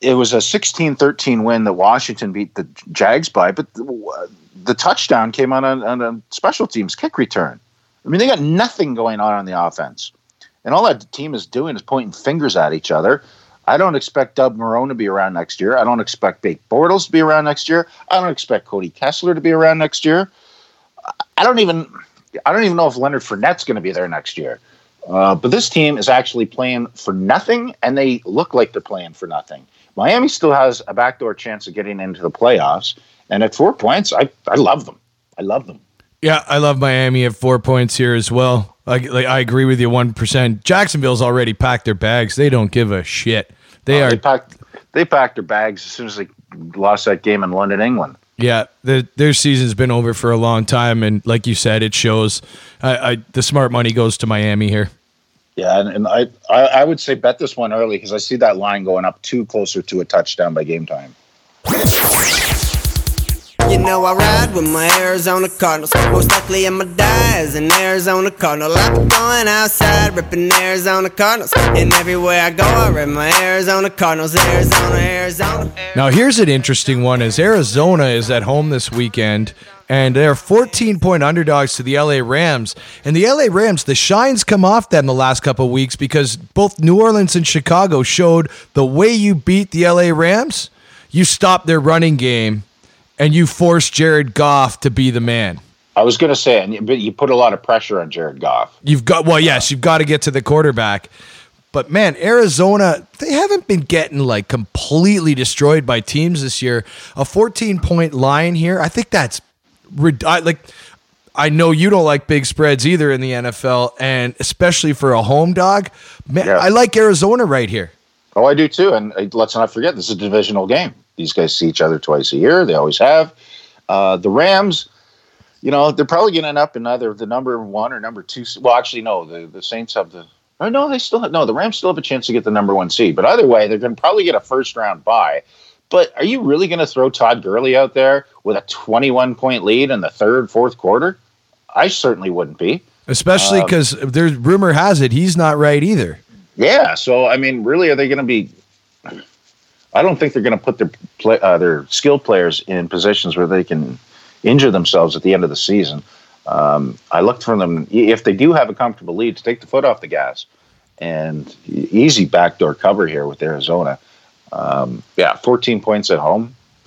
it was a 16 13 win that Washington beat the Jags by, but the, uh, the touchdown came on a, on a special teams kick return. I mean, they got nothing going on on the offense. And all that team is doing is pointing fingers at each other. I don't expect Doug Marrone to be around next year. I don't expect Blake Bortles to be around next year. I don't expect Cody Kessler to be around next year. I don't even I don't even know if Leonard Fournette's going to be there next year. Uh, but this team is actually playing for nothing, and they look like they're playing for nothing. Miami still has a backdoor chance of getting into the playoffs, and at four points, I, I love them. I love them. Yeah, I love Miami at four points here as well. I, like, I agree with you one percent. Jacksonville's already packed their bags. They don't give a shit. They Uh, are. They packed they packed their bags as soon as they lost that game in London, England. Yeah, the, their season's been over for a long time, and like you said, it shows. I, I the smart money goes to Miami here. Yeah, and, and I, I I would say bet this one early because I see that line going up too closer to a touchdown by game time. You know I ride with my Arizona Cardinals. Most likely I'ma as an Arizona Cardinal. I be going outside, ripping Arizona Cardinals. And everywhere I go, I rip my Arizona Cardinals. Arizona, Arizona. Now, here's an interesting one: is Arizona is at home this weekend, and they're 14 point underdogs to the LA Rams. And the LA Rams, the shines come off them the last couple of weeks because both New Orleans and Chicago showed the way you beat the LA Rams, you stop their running game, and you force Jared Goff to be the man. I was going to say, and you- but you put a lot of pressure on Jared Goff. You've got well, yes, you've got to get to the quarterback. But man, Arizona, they haven't been getting like completely destroyed by teams this year. A 14 point line here, I think that's I, like I know you don't like big spreads either in the NFL, and especially for a home dog. Man, I like Arizona right here. Oh, I do too. And uh, let's not forget, this is a divisional game. These guys see each other twice a year. They always have. Uh, the Rams, you know, they're probably going to end up in either the number one or number two. Well, actually, no. The, the Saints have the. Oh, no, they still have. No, the Rams still have a chance to get the number one seed. But either way, they're going to probably get a first round bye. But are you really going to throw Todd Gurley out there with a 21 point lead in the third, fourth quarter? I certainly wouldn't be. Especially Um, because there's rumor has it he's not right either. Yeah. So I mean, really, are they going to be? I don't think they're going to put their play, uh, their skilled players in positions where they can injure themselves at the end of the season. Um, I looked for them if they do have a comfortable lead to take the foot off the gas, and easy backdoor cover here with Arizona. Um, yeah, 14 points at home.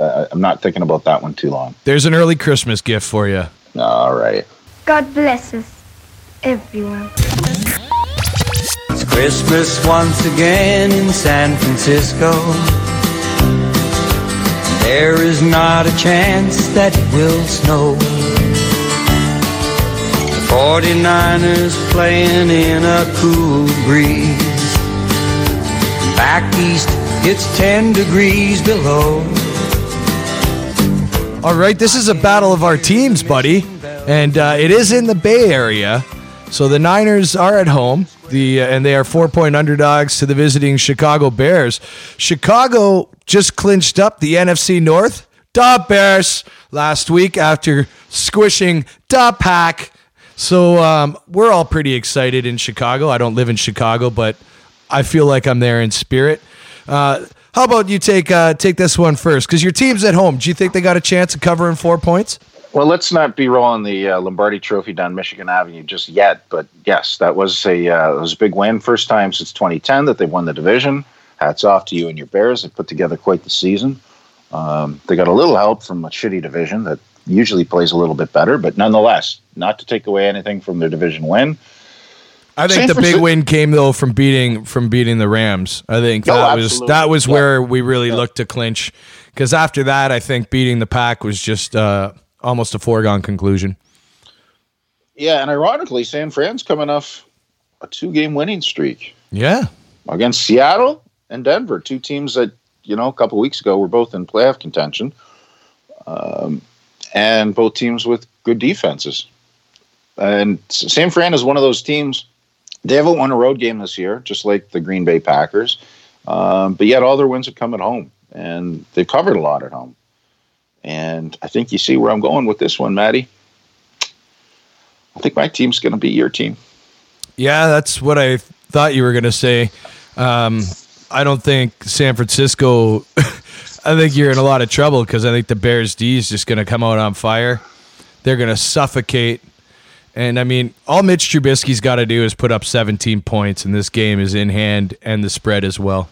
I'm not thinking about that one too long. There's an early Christmas gift for you. All right. God bless us, everyone. Christmas once again in San Francisco. There is not a chance that it will snow. The 49ers playing in a cool breeze. Back east, it's 10 degrees below. All right, this is a battle of our teams, buddy, and uh, it is in the Bay Area. So the Niners are at home, the uh, and they are four point underdogs to the visiting Chicago Bears. Chicago just clinched up the NFC North. Da Bears last week after squishing Da Pack. So um, we're all pretty excited in Chicago. I don't live in Chicago, but I feel like I'm there in spirit. Uh, how about you take uh, take this one first? Because your team's at home. Do you think they got a chance of covering four points? Well, let's not be rolling the uh, Lombardi Trophy down Michigan Avenue just yet, but yes, that was a uh, was a big win. First time since 2010 that they won the division. Hats off to you and your Bears. They put together quite the season. Um, they got a little help from a shitty division that usually plays a little bit better, but nonetheless, not to take away anything from their division win. I think San the big win came though from beating from beating the Rams. I think Oh, that was that was Yeah. where we really looked to clinch. Because after that, I think beating the pack was just uh, almost a foregone conclusion. Yeah, and ironically, San Fran's coming off a two-game winning streak. Yeah, against Seattle and Denver, two teams that you know a couple weeks ago were both in playoff contention, um, and both teams with good defenses. And San Fran is one of those teams. They haven't won a road game this year, just like the Green Bay Packers. Um, but yet all their wins have come at home, and they've covered a lot at home. And I think you see where I'm going with this one, Maddie. I think my team's going to be your team. Yeah, that's what I thought you were going to say. Um, I don't think San Francisco. I think you're in a lot of trouble because I think the Bears D is just going to come out on fire. They're going to suffocate. And I mean, all Mitch Trubisky's got to do is put up 17 points, and this game is in hand and the spread as well.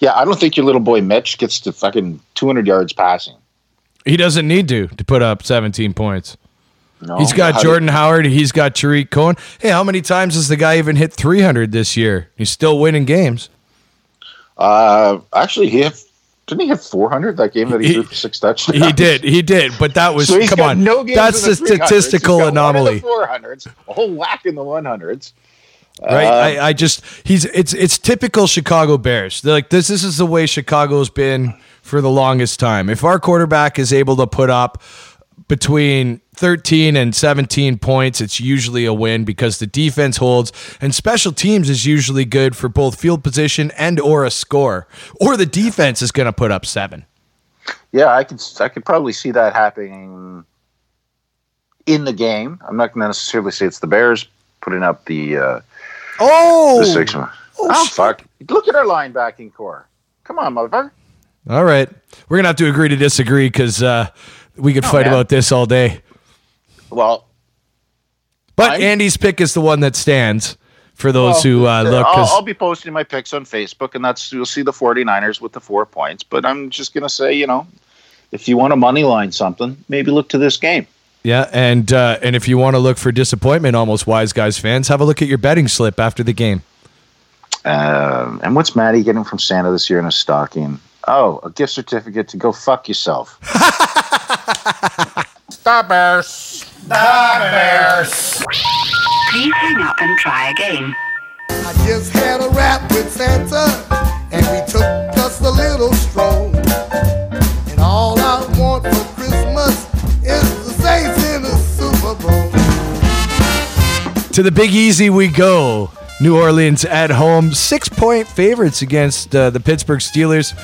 Yeah, I don't think your little boy Mitch gets to fucking 200 yards passing. He doesn't need to to put up 17 points. No, he's got Jordan Howard. He's got Tarik Cohen. Hey, how many times has the guy even hit 300 this year? He's still winning games. Uh, actually, he hit, didn't he hit 400 that game that he, threw for six touchdowns? He did. He did. But that was So come on. no That's a statistical anomaly. One in the 400s, a whole whack in the 100s. Right? Uh, I, I just he's it's it's typical Chicago Bears. They're like this. This is the way Chicago's been for the longest time. If our quarterback is able to put up between 13 and 17 points, it's usually a win because the defense holds, and special teams is usually good for both field position and or a score, or the defense is going to put up seven. yeah, I could I could probably see that happening in the game. I'm not going to necessarily say it's the Bears putting up the uh, Oh, the six one. Oh, fuck! Look at our linebacking core. Come on, motherfucker. all right, we're gonna have to agree to disagree because uh, we could Oh, fight man. about this all day. Well, But Andy's pick is the one that stands for those Well, who uh, look. I'll, I'll be posting my picks on Facebook, and that's you'll see the 49ers with the four points. But I'm just gonna say, you know, if you want to money line something, maybe look to this game. Yeah, and uh, and if you want to look for disappointment, almost wise guys fans, have a look at your betting slip after the game. Um, and what's Maddie getting from Santa this year in a stocking? Oh, a gift certificate to go fuck yourself. Stop Bears. Stop Bears. Please hang up and try again. I just had a rap with Santa, and we took us a little stroll. And all I want for To the Big Easy we go. New Orleans at home, six point favorites against uh, the Pittsburgh Steelers.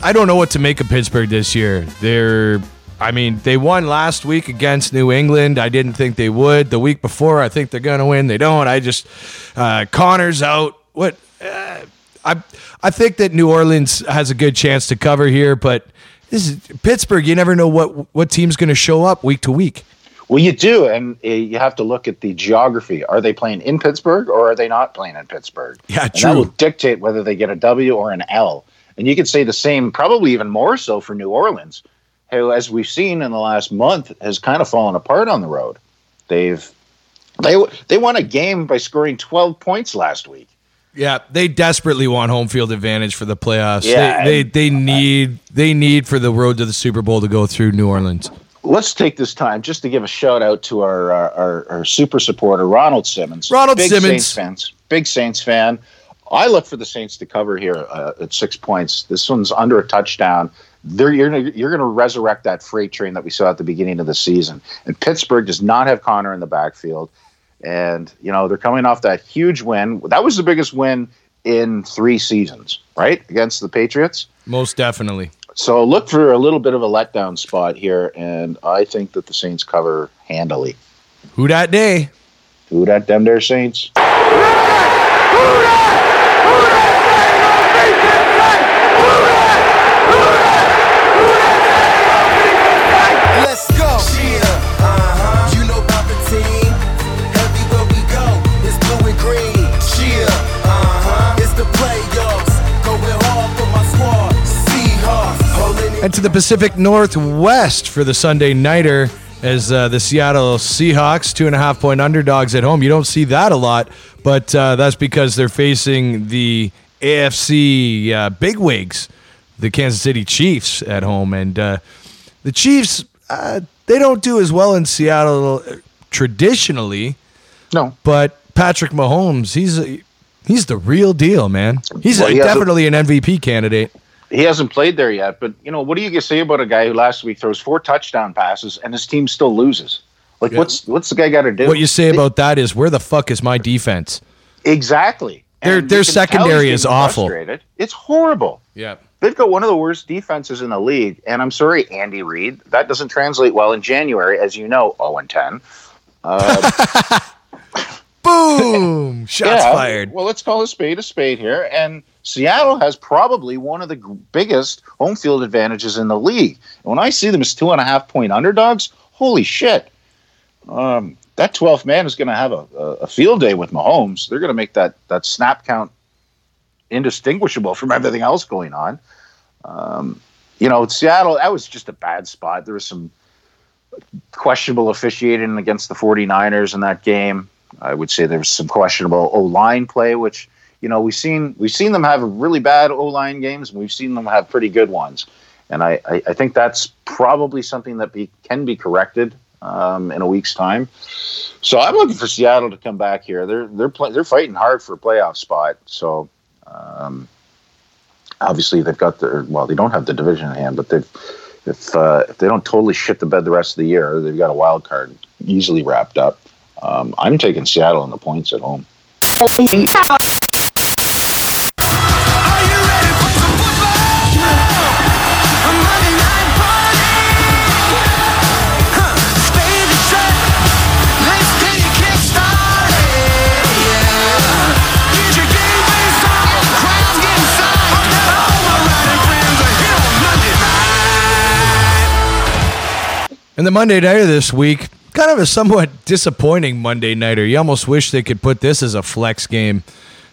I don't know what to make of Pittsburgh this year. They're, I mean, they won last week against New England. I didn't think they would. The week before, I think they're going to win. They don't. I just, uh, Conner's out. What? Uh, I, I think that New Orleans has a good chance to cover here, but this is Pittsburgh. You never know what what team's going to show up week to week. Well, you do, and uh, you have to look at the geography. Are they playing in Pittsburgh or are they not playing in Pittsburgh? Yeah, And true. that will dictate whether they get a W or an L. And you could say the same, probably even more so for New Orleans, who, as we've seen in the last month, has kind of fallen apart on the road. They've they they won a game by scoring twelve points last week. Yeah, they desperately want home field advantage for the playoffs. Yeah, they, they they need they need for the road to the Super Bowl to go through New Orleans. Let's take this time just to give a shout out to our our, our, our super supporter Ronald Simmons. Ronald big Simmons. Saints fans, big Saints fan. I look for the Saints to cover here uh, at six points. This one's under a touchdown. They're, you're you're going to resurrect that freight train that we saw at the beginning of the season. And Pittsburgh does not have Conner in the backfield. And you know they're coming off that huge win. That was the biggest win in three seasons, right, against the Patriots. Most definitely. So look for a little bit of a letdown spot here, and I think that the Saints cover handily. Who that day? Who that them there Saints? And to the Pacific Northwest for the Sunday nighter as uh, the Seattle Seahawks, two and a half point underdogs at home. You don't see that a lot, but uh, that's because they're facing the AFC uh, bigwigs, the Kansas City Chiefs at home, and uh, the Chiefs uh, they don't do as well in Seattle uh, traditionally. No, but Patrick Mahomes, he's he's the real deal, man. He's Well, he has a- definitely an MVP candidate. He hasn't played there yet, but you know what do you say about a guy who last week throws four touchdown passes and his team still loses? Like, what's what's the guy got to do? What you say about that is where the fuck is my defense? exactly? Their their you can tell he's secondary is awful. frustrated. It's horrible. Yeah. They've got one of the worst defenses in the league, and I'm sorry, Andy Reid, that doesn't translate well in January, as you know. 0 and 10. Uh, Boom! Shots yeah, fired. Well, let's call a spade a spade here. And Seattle has probably one of the biggest home field advantages in the league. And when I see them as two and a half point underdogs, holy shit! Um, that 12th man is going to have a, a, field day with Mahomes. They're going to make that that snap count indistinguishable from everything else going on. Um, you know, Seattle, that was just a bad spot. There was some questionable officiating against the 49ers in that game. I would say there was some questionable O line play, which you know we've seen we've seen them have really bad O line games, and we've seen them have pretty good ones. And I, I, I think that's probably something that be, can be corrected um, in a week's time. So I'm looking for Seattle to come back here. They're they're play, they're fighting hard for a playoff spot. So um, obviously they've got the well they don't have the division in hand, but they've if uh, if they don't totally shit the bed the rest of the year, they've got a wild card easily wrapped up. Um, I'm taking Seattle in the points at home. And the Monday nighter this week, kind of a somewhat disappointing Monday nighter. You almost wish they could put this as a flex game,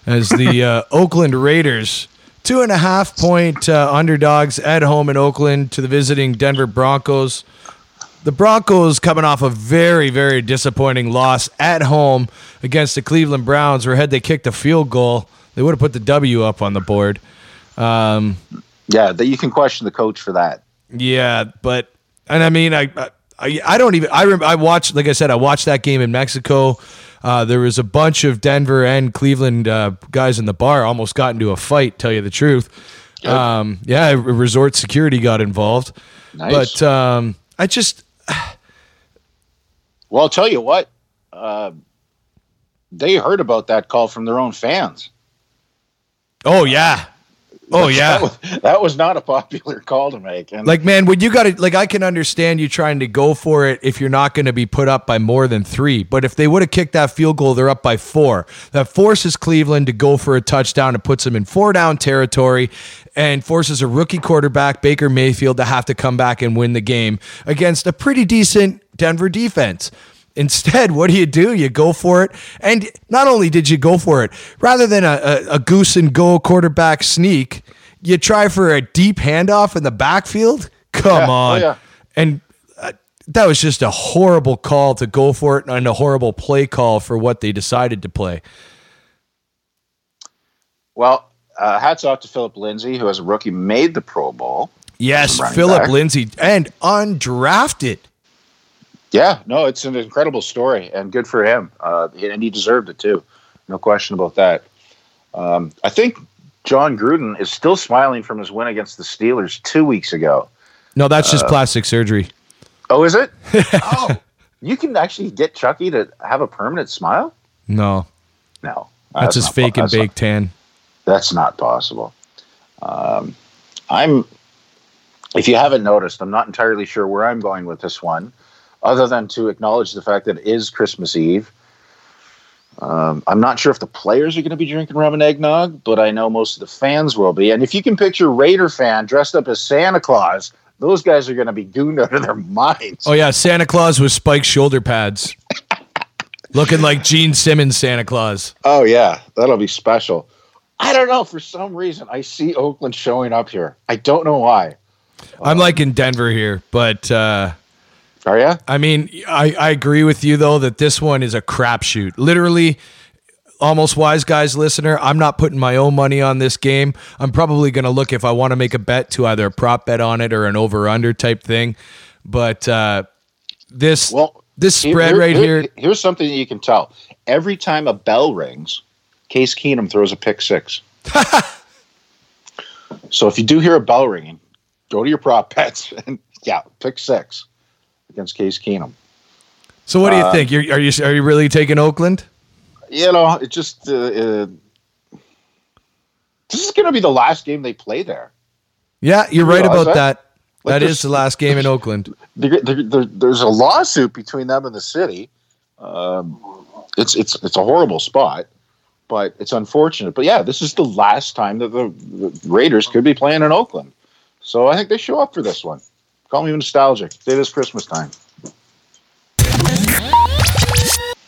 as the uh, Oakland Raiders, two and a half point uh, underdogs at home in Oakland to the visiting Denver Broncos. The Broncos coming off a very, very disappointing loss at home against the Cleveland Browns, where had they kicked a field goal, they would have put the W up on the board. Um, Yeah, that you can question the coach for that. yeah, but and I mean, I I, I don't even I remember I watched like I said I watched that game in Mexico. Uh, there was a bunch of Denver and Cleveland uh, guys in the bar almost got into a fight. Tell you the truth, um, yeah, resort security got involved. Nice. But um, I just Well, I'll tell you what, uh, they heard about that call from their own fans. oh yeah, oh yeah. that was, that was not a popular call to make. And Like man, when you got to like, I can understand you trying to go for it if you're not going to be put up by more than three. But if they would have kicked that field goal, they're up by four. That forces Cleveland to go for a touchdown and puts them in four down territory, and forces a rookie quarterback Baker Mayfield to have to come back and win the game against a pretty decent Denver defense. Instead, what do you do? You go for it. And not only did you go for it, rather than a, a, a goose and go quarterback sneak, you try for a deep handoff in the backfield. Come Yeah. Oh, on. yeah. And uh, that was just a horrible call to go for it and a horrible play call for what they decided to play. well, uh, hats off to Phillip Lindsay, who as a rookie made the Pro Bowl. Yes, Phillip back. Lindsay and undrafted. Yeah, no, it's an incredible story and good for him. Uh, and he deserved it too. No question about that. Um, I think Jon Gruden is still smiling from his win against the Steelers two weeks ago. No, that's just Uh, plastic surgery. Oh, is it? oh, you can actually get Chucky to have a permanent smile? No, No. that's his fake po- and baked not- tan. That's not possible. Um, I'm, if you haven't noticed, I'm not entirely sure where I'm going with this one, other than to acknowledge the fact that it is Christmas Eve. Um, I'm not sure if the players are going to be drinking rum and eggnog, but I know most of the fans will be. And if you can picture Raider fan dressed up as Santa Claus, those guys are going to be gooned out of their minds. Oh yeah, Santa Claus with spiked shoulder pads, looking like Gene Simmons Santa Claus. Oh yeah, that'll be special. I don't know. For some reason, I see Oakland showing up here. I don't know why. I'm like in Denver here, but uh, are you? I mean, I, I agree with you though that this one is a crapshoot. Literally, almost wise guys listener. I'm not putting my own money on this game. I'm probably going to look if I want to make a bet to either a prop bet on it or an over under type thing. But uh, this well, this spread right here. Here's something that you can tell. Every time a bell rings, Case Keenum throws a pick six. so if you do hear a bell ringing, go to your prop bets and yeah, pick six against Case Keenum. So what do you Uh, think? You're, are you are you really taking Oakland? You know, it just uh, uh, this is going to be the last game they play there. Yeah, you're right about that? that. Like that is the last game in Oakland. There, there, there, there's a lawsuit between them and the city. Um, it's it's it's a horrible spot, but it's unfortunate. But yeah, this is the last time that the, the Raiders could be playing in Oakland. So I think they show up for this one. Call me nostalgic. It is Christmas time.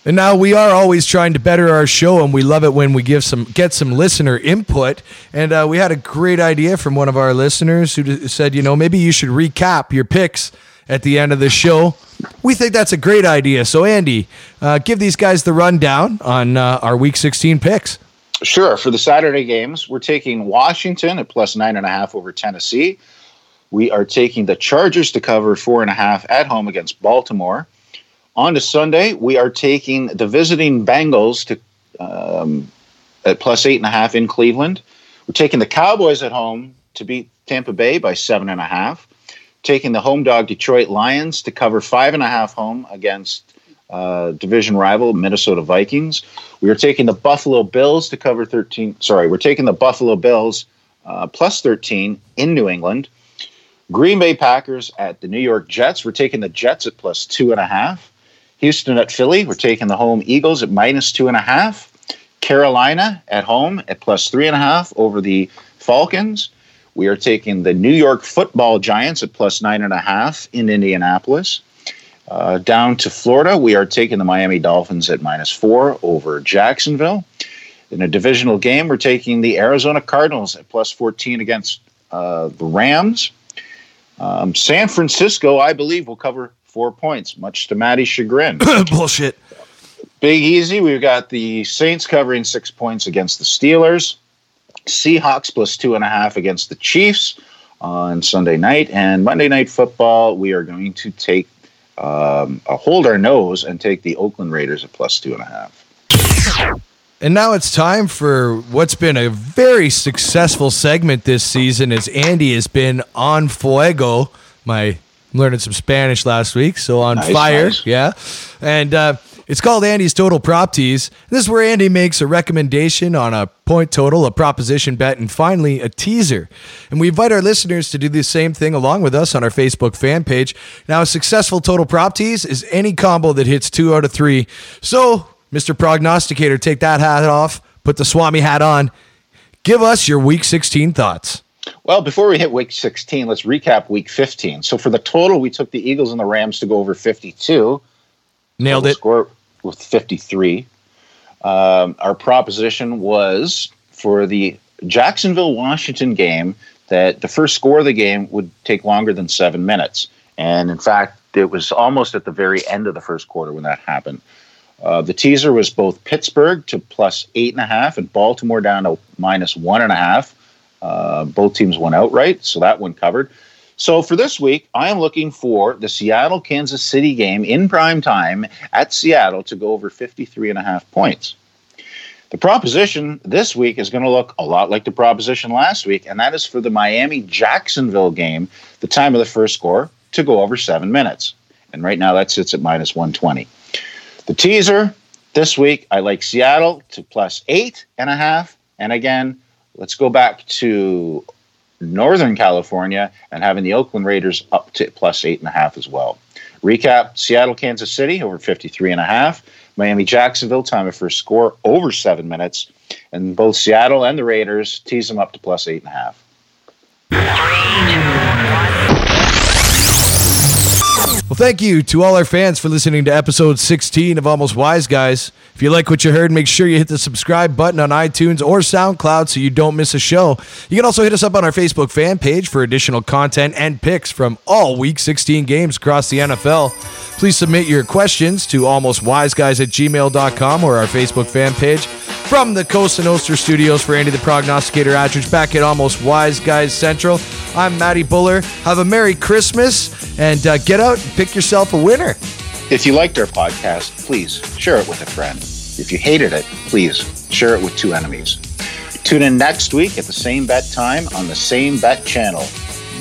And now we are always trying to better our show, and we love it when we give some get some listener input. And uh, we had a great idea from one of our listeners who d- said, you know, maybe you should recap your picks at the end of the show. We think that's a great idea. So Andy, uh, give these guys the rundown on uh, our Week 16 picks. Sure. For the Saturday games, we're taking Washington at plus nine and a half over Tennessee. We are taking the Chargers to cover four and a half at home against Baltimore. On to Sunday, we are taking the visiting Bengals to um, at plus eight and a half in Cleveland. We're taking the Cowboys at home to beat Tampa Bay by seven and a half. Taking the home dog Detroit Lions to cover five and a half home against uh, division rival Minnesota Vikings. We are taking the Buffalo Bills to cover 13. Sorry, we're taking the Buffalo Bills uh, plus 13 in New England. Green Bay Packers at the New York Jets. We're taking the Jets at plus two and a half. Houston at Philly. We're taking the home Eagles at minus two and a half. Carolina at home at plus three and a half over the Falcons. We are taking the New York football Giants at plus nine and a half in Indianapolis. Uh, down to Florida, we are taking the Miami Dolphins at minus four over Jacksonville. In a divisional game, we're taking the Arizona Cardinals at plus 14 against uh, the Rams. Um, San Francisco, I believe, will cover four points, much to Maddie's chagrin. Bullshit. Big easy. We've got the Saints covering six points against the Steelers. Seahawks plus two and a half against the Chiefs on Sunday night. And Monday Night Football, we are going to take um, hold our nose and take the Oakland Raiders at plus two and a half. And now it's time for what's been a very successful segment this season as Andy has been on fuego. My I'm learning some Spanish last week, so on Nice, fire. nice. Yeah. And uh, it's called Andy's Total Prop Tease. This is where Andy makes a recommendation on a point total, a proposition bet, and finally a teaser. And we invite our listeners to do the same thing along with us on our Facebook fan page. Now, a successful total prop tease is any combo that hits two out of three. So, Mr. Prognosticator, take that hat off, put the Swami hat on. Give us your week 16 thoughts. Well, before we hit week 16, let's recap week 15. So for the total, we took the Eagles and the Rams to go over 52. Nailed Total it. Score with 53. Um, our proposition was for the Jacksonville Washington game that the first score of the game would take longer than seven minutes. And in fact, it was almost at the very end of the first quarter when that happened. Uh, the teaser was both Pittsburgh to plus eight and a half and Baltimore down to minus one and a half. Uh, both teams went outright, so that one covered. So for this week, I am looking for the Seattle Kansas City game in prime time at Seattle to go over 53 and a half points. The proposition this week is going to look a lot like the proposition last week, and that is for the Miami Jacksonville game, the time of the first score, to go over seven minutes. And right now that sits at minus 120. The teaser this week, I like Seattle to plus eight and a half. And again, let's go back to Northern California and having the Oakland Raiders up to plus eight and a half as well. Recap Seattle, Kansas City over 53 and a half. Miami, Jacksonville, time for a score over seven minutes. And both Seattle and the Raiders tease them up to plus eight and a half. Well, thank you to all our fans for listening to episode 16 of Almost Wise Guys. If you like what you heard, make sure you hit the subscribe button on iTunes or SoundCloud so you don't miss a show. You can also hit us up on our Facebook fan page for additional content and picks from all Week 16 games across the NFL. Please submit your questions to almostwiseguys at gmail.com or our Facebook fan page. From the Coast and Oster studios for Andy the Prognosticator Attridge back at Almost Wise Guys Central, I'm Matty Buller. Have a Merry Christmas and uh, get out and pick yourself a winner. If you liked our podcast, please share it with a friend. If you hated it, please share it with two enemies. Tune in next week at the same bet time on the same bet channel.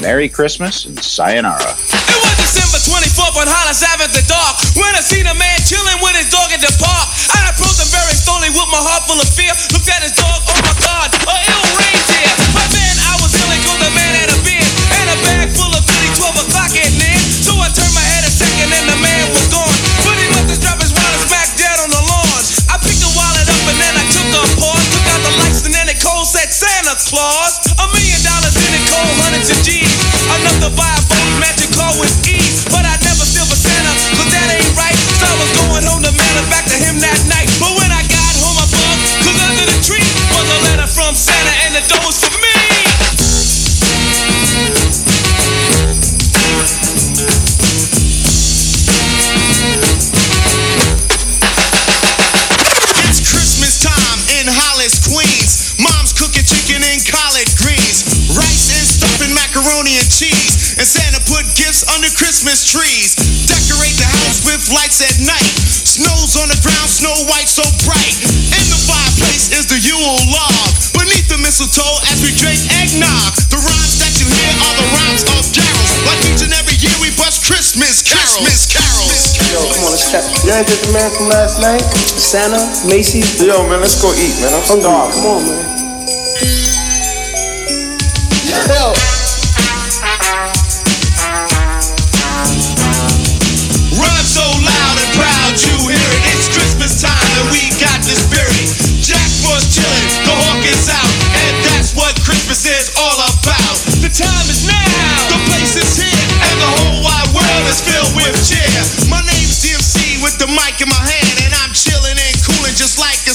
Merry Christmas and sayonara. It was December 24th on Hollis Avenue, the dark, when I seen a man chilling with his dog in the park. I approached him very slowly with my heart full of fear. Looked at his dog, oh my God, a ill reindeer. But man, I was feeling good, the man had a beer and a bag full of goodies, 12 o'clock at night. Turned my head a second and the man was gone. Pretty much the driver's wallet back dead on the lawn. I picked the wallet up and then I took a pause. Took out the lights and then it cold said Santa Claus. A million dollars in it, cold hundreds of G's. Enough to buy You ain't get the man from last night? Santa, Macy's. Yo, man, let's go eat, man. I'm starving. Come on, man. Yo. Rhyme so loud and proud, you hear it. It's Christmas time and we got the spirit. Jack was chillin', the hawk is out, and that's what Christmas is all about. The time is now, the place is here, and the whole wide world is filled with cheer the mic in my hand and I'm chilling and cooling just like a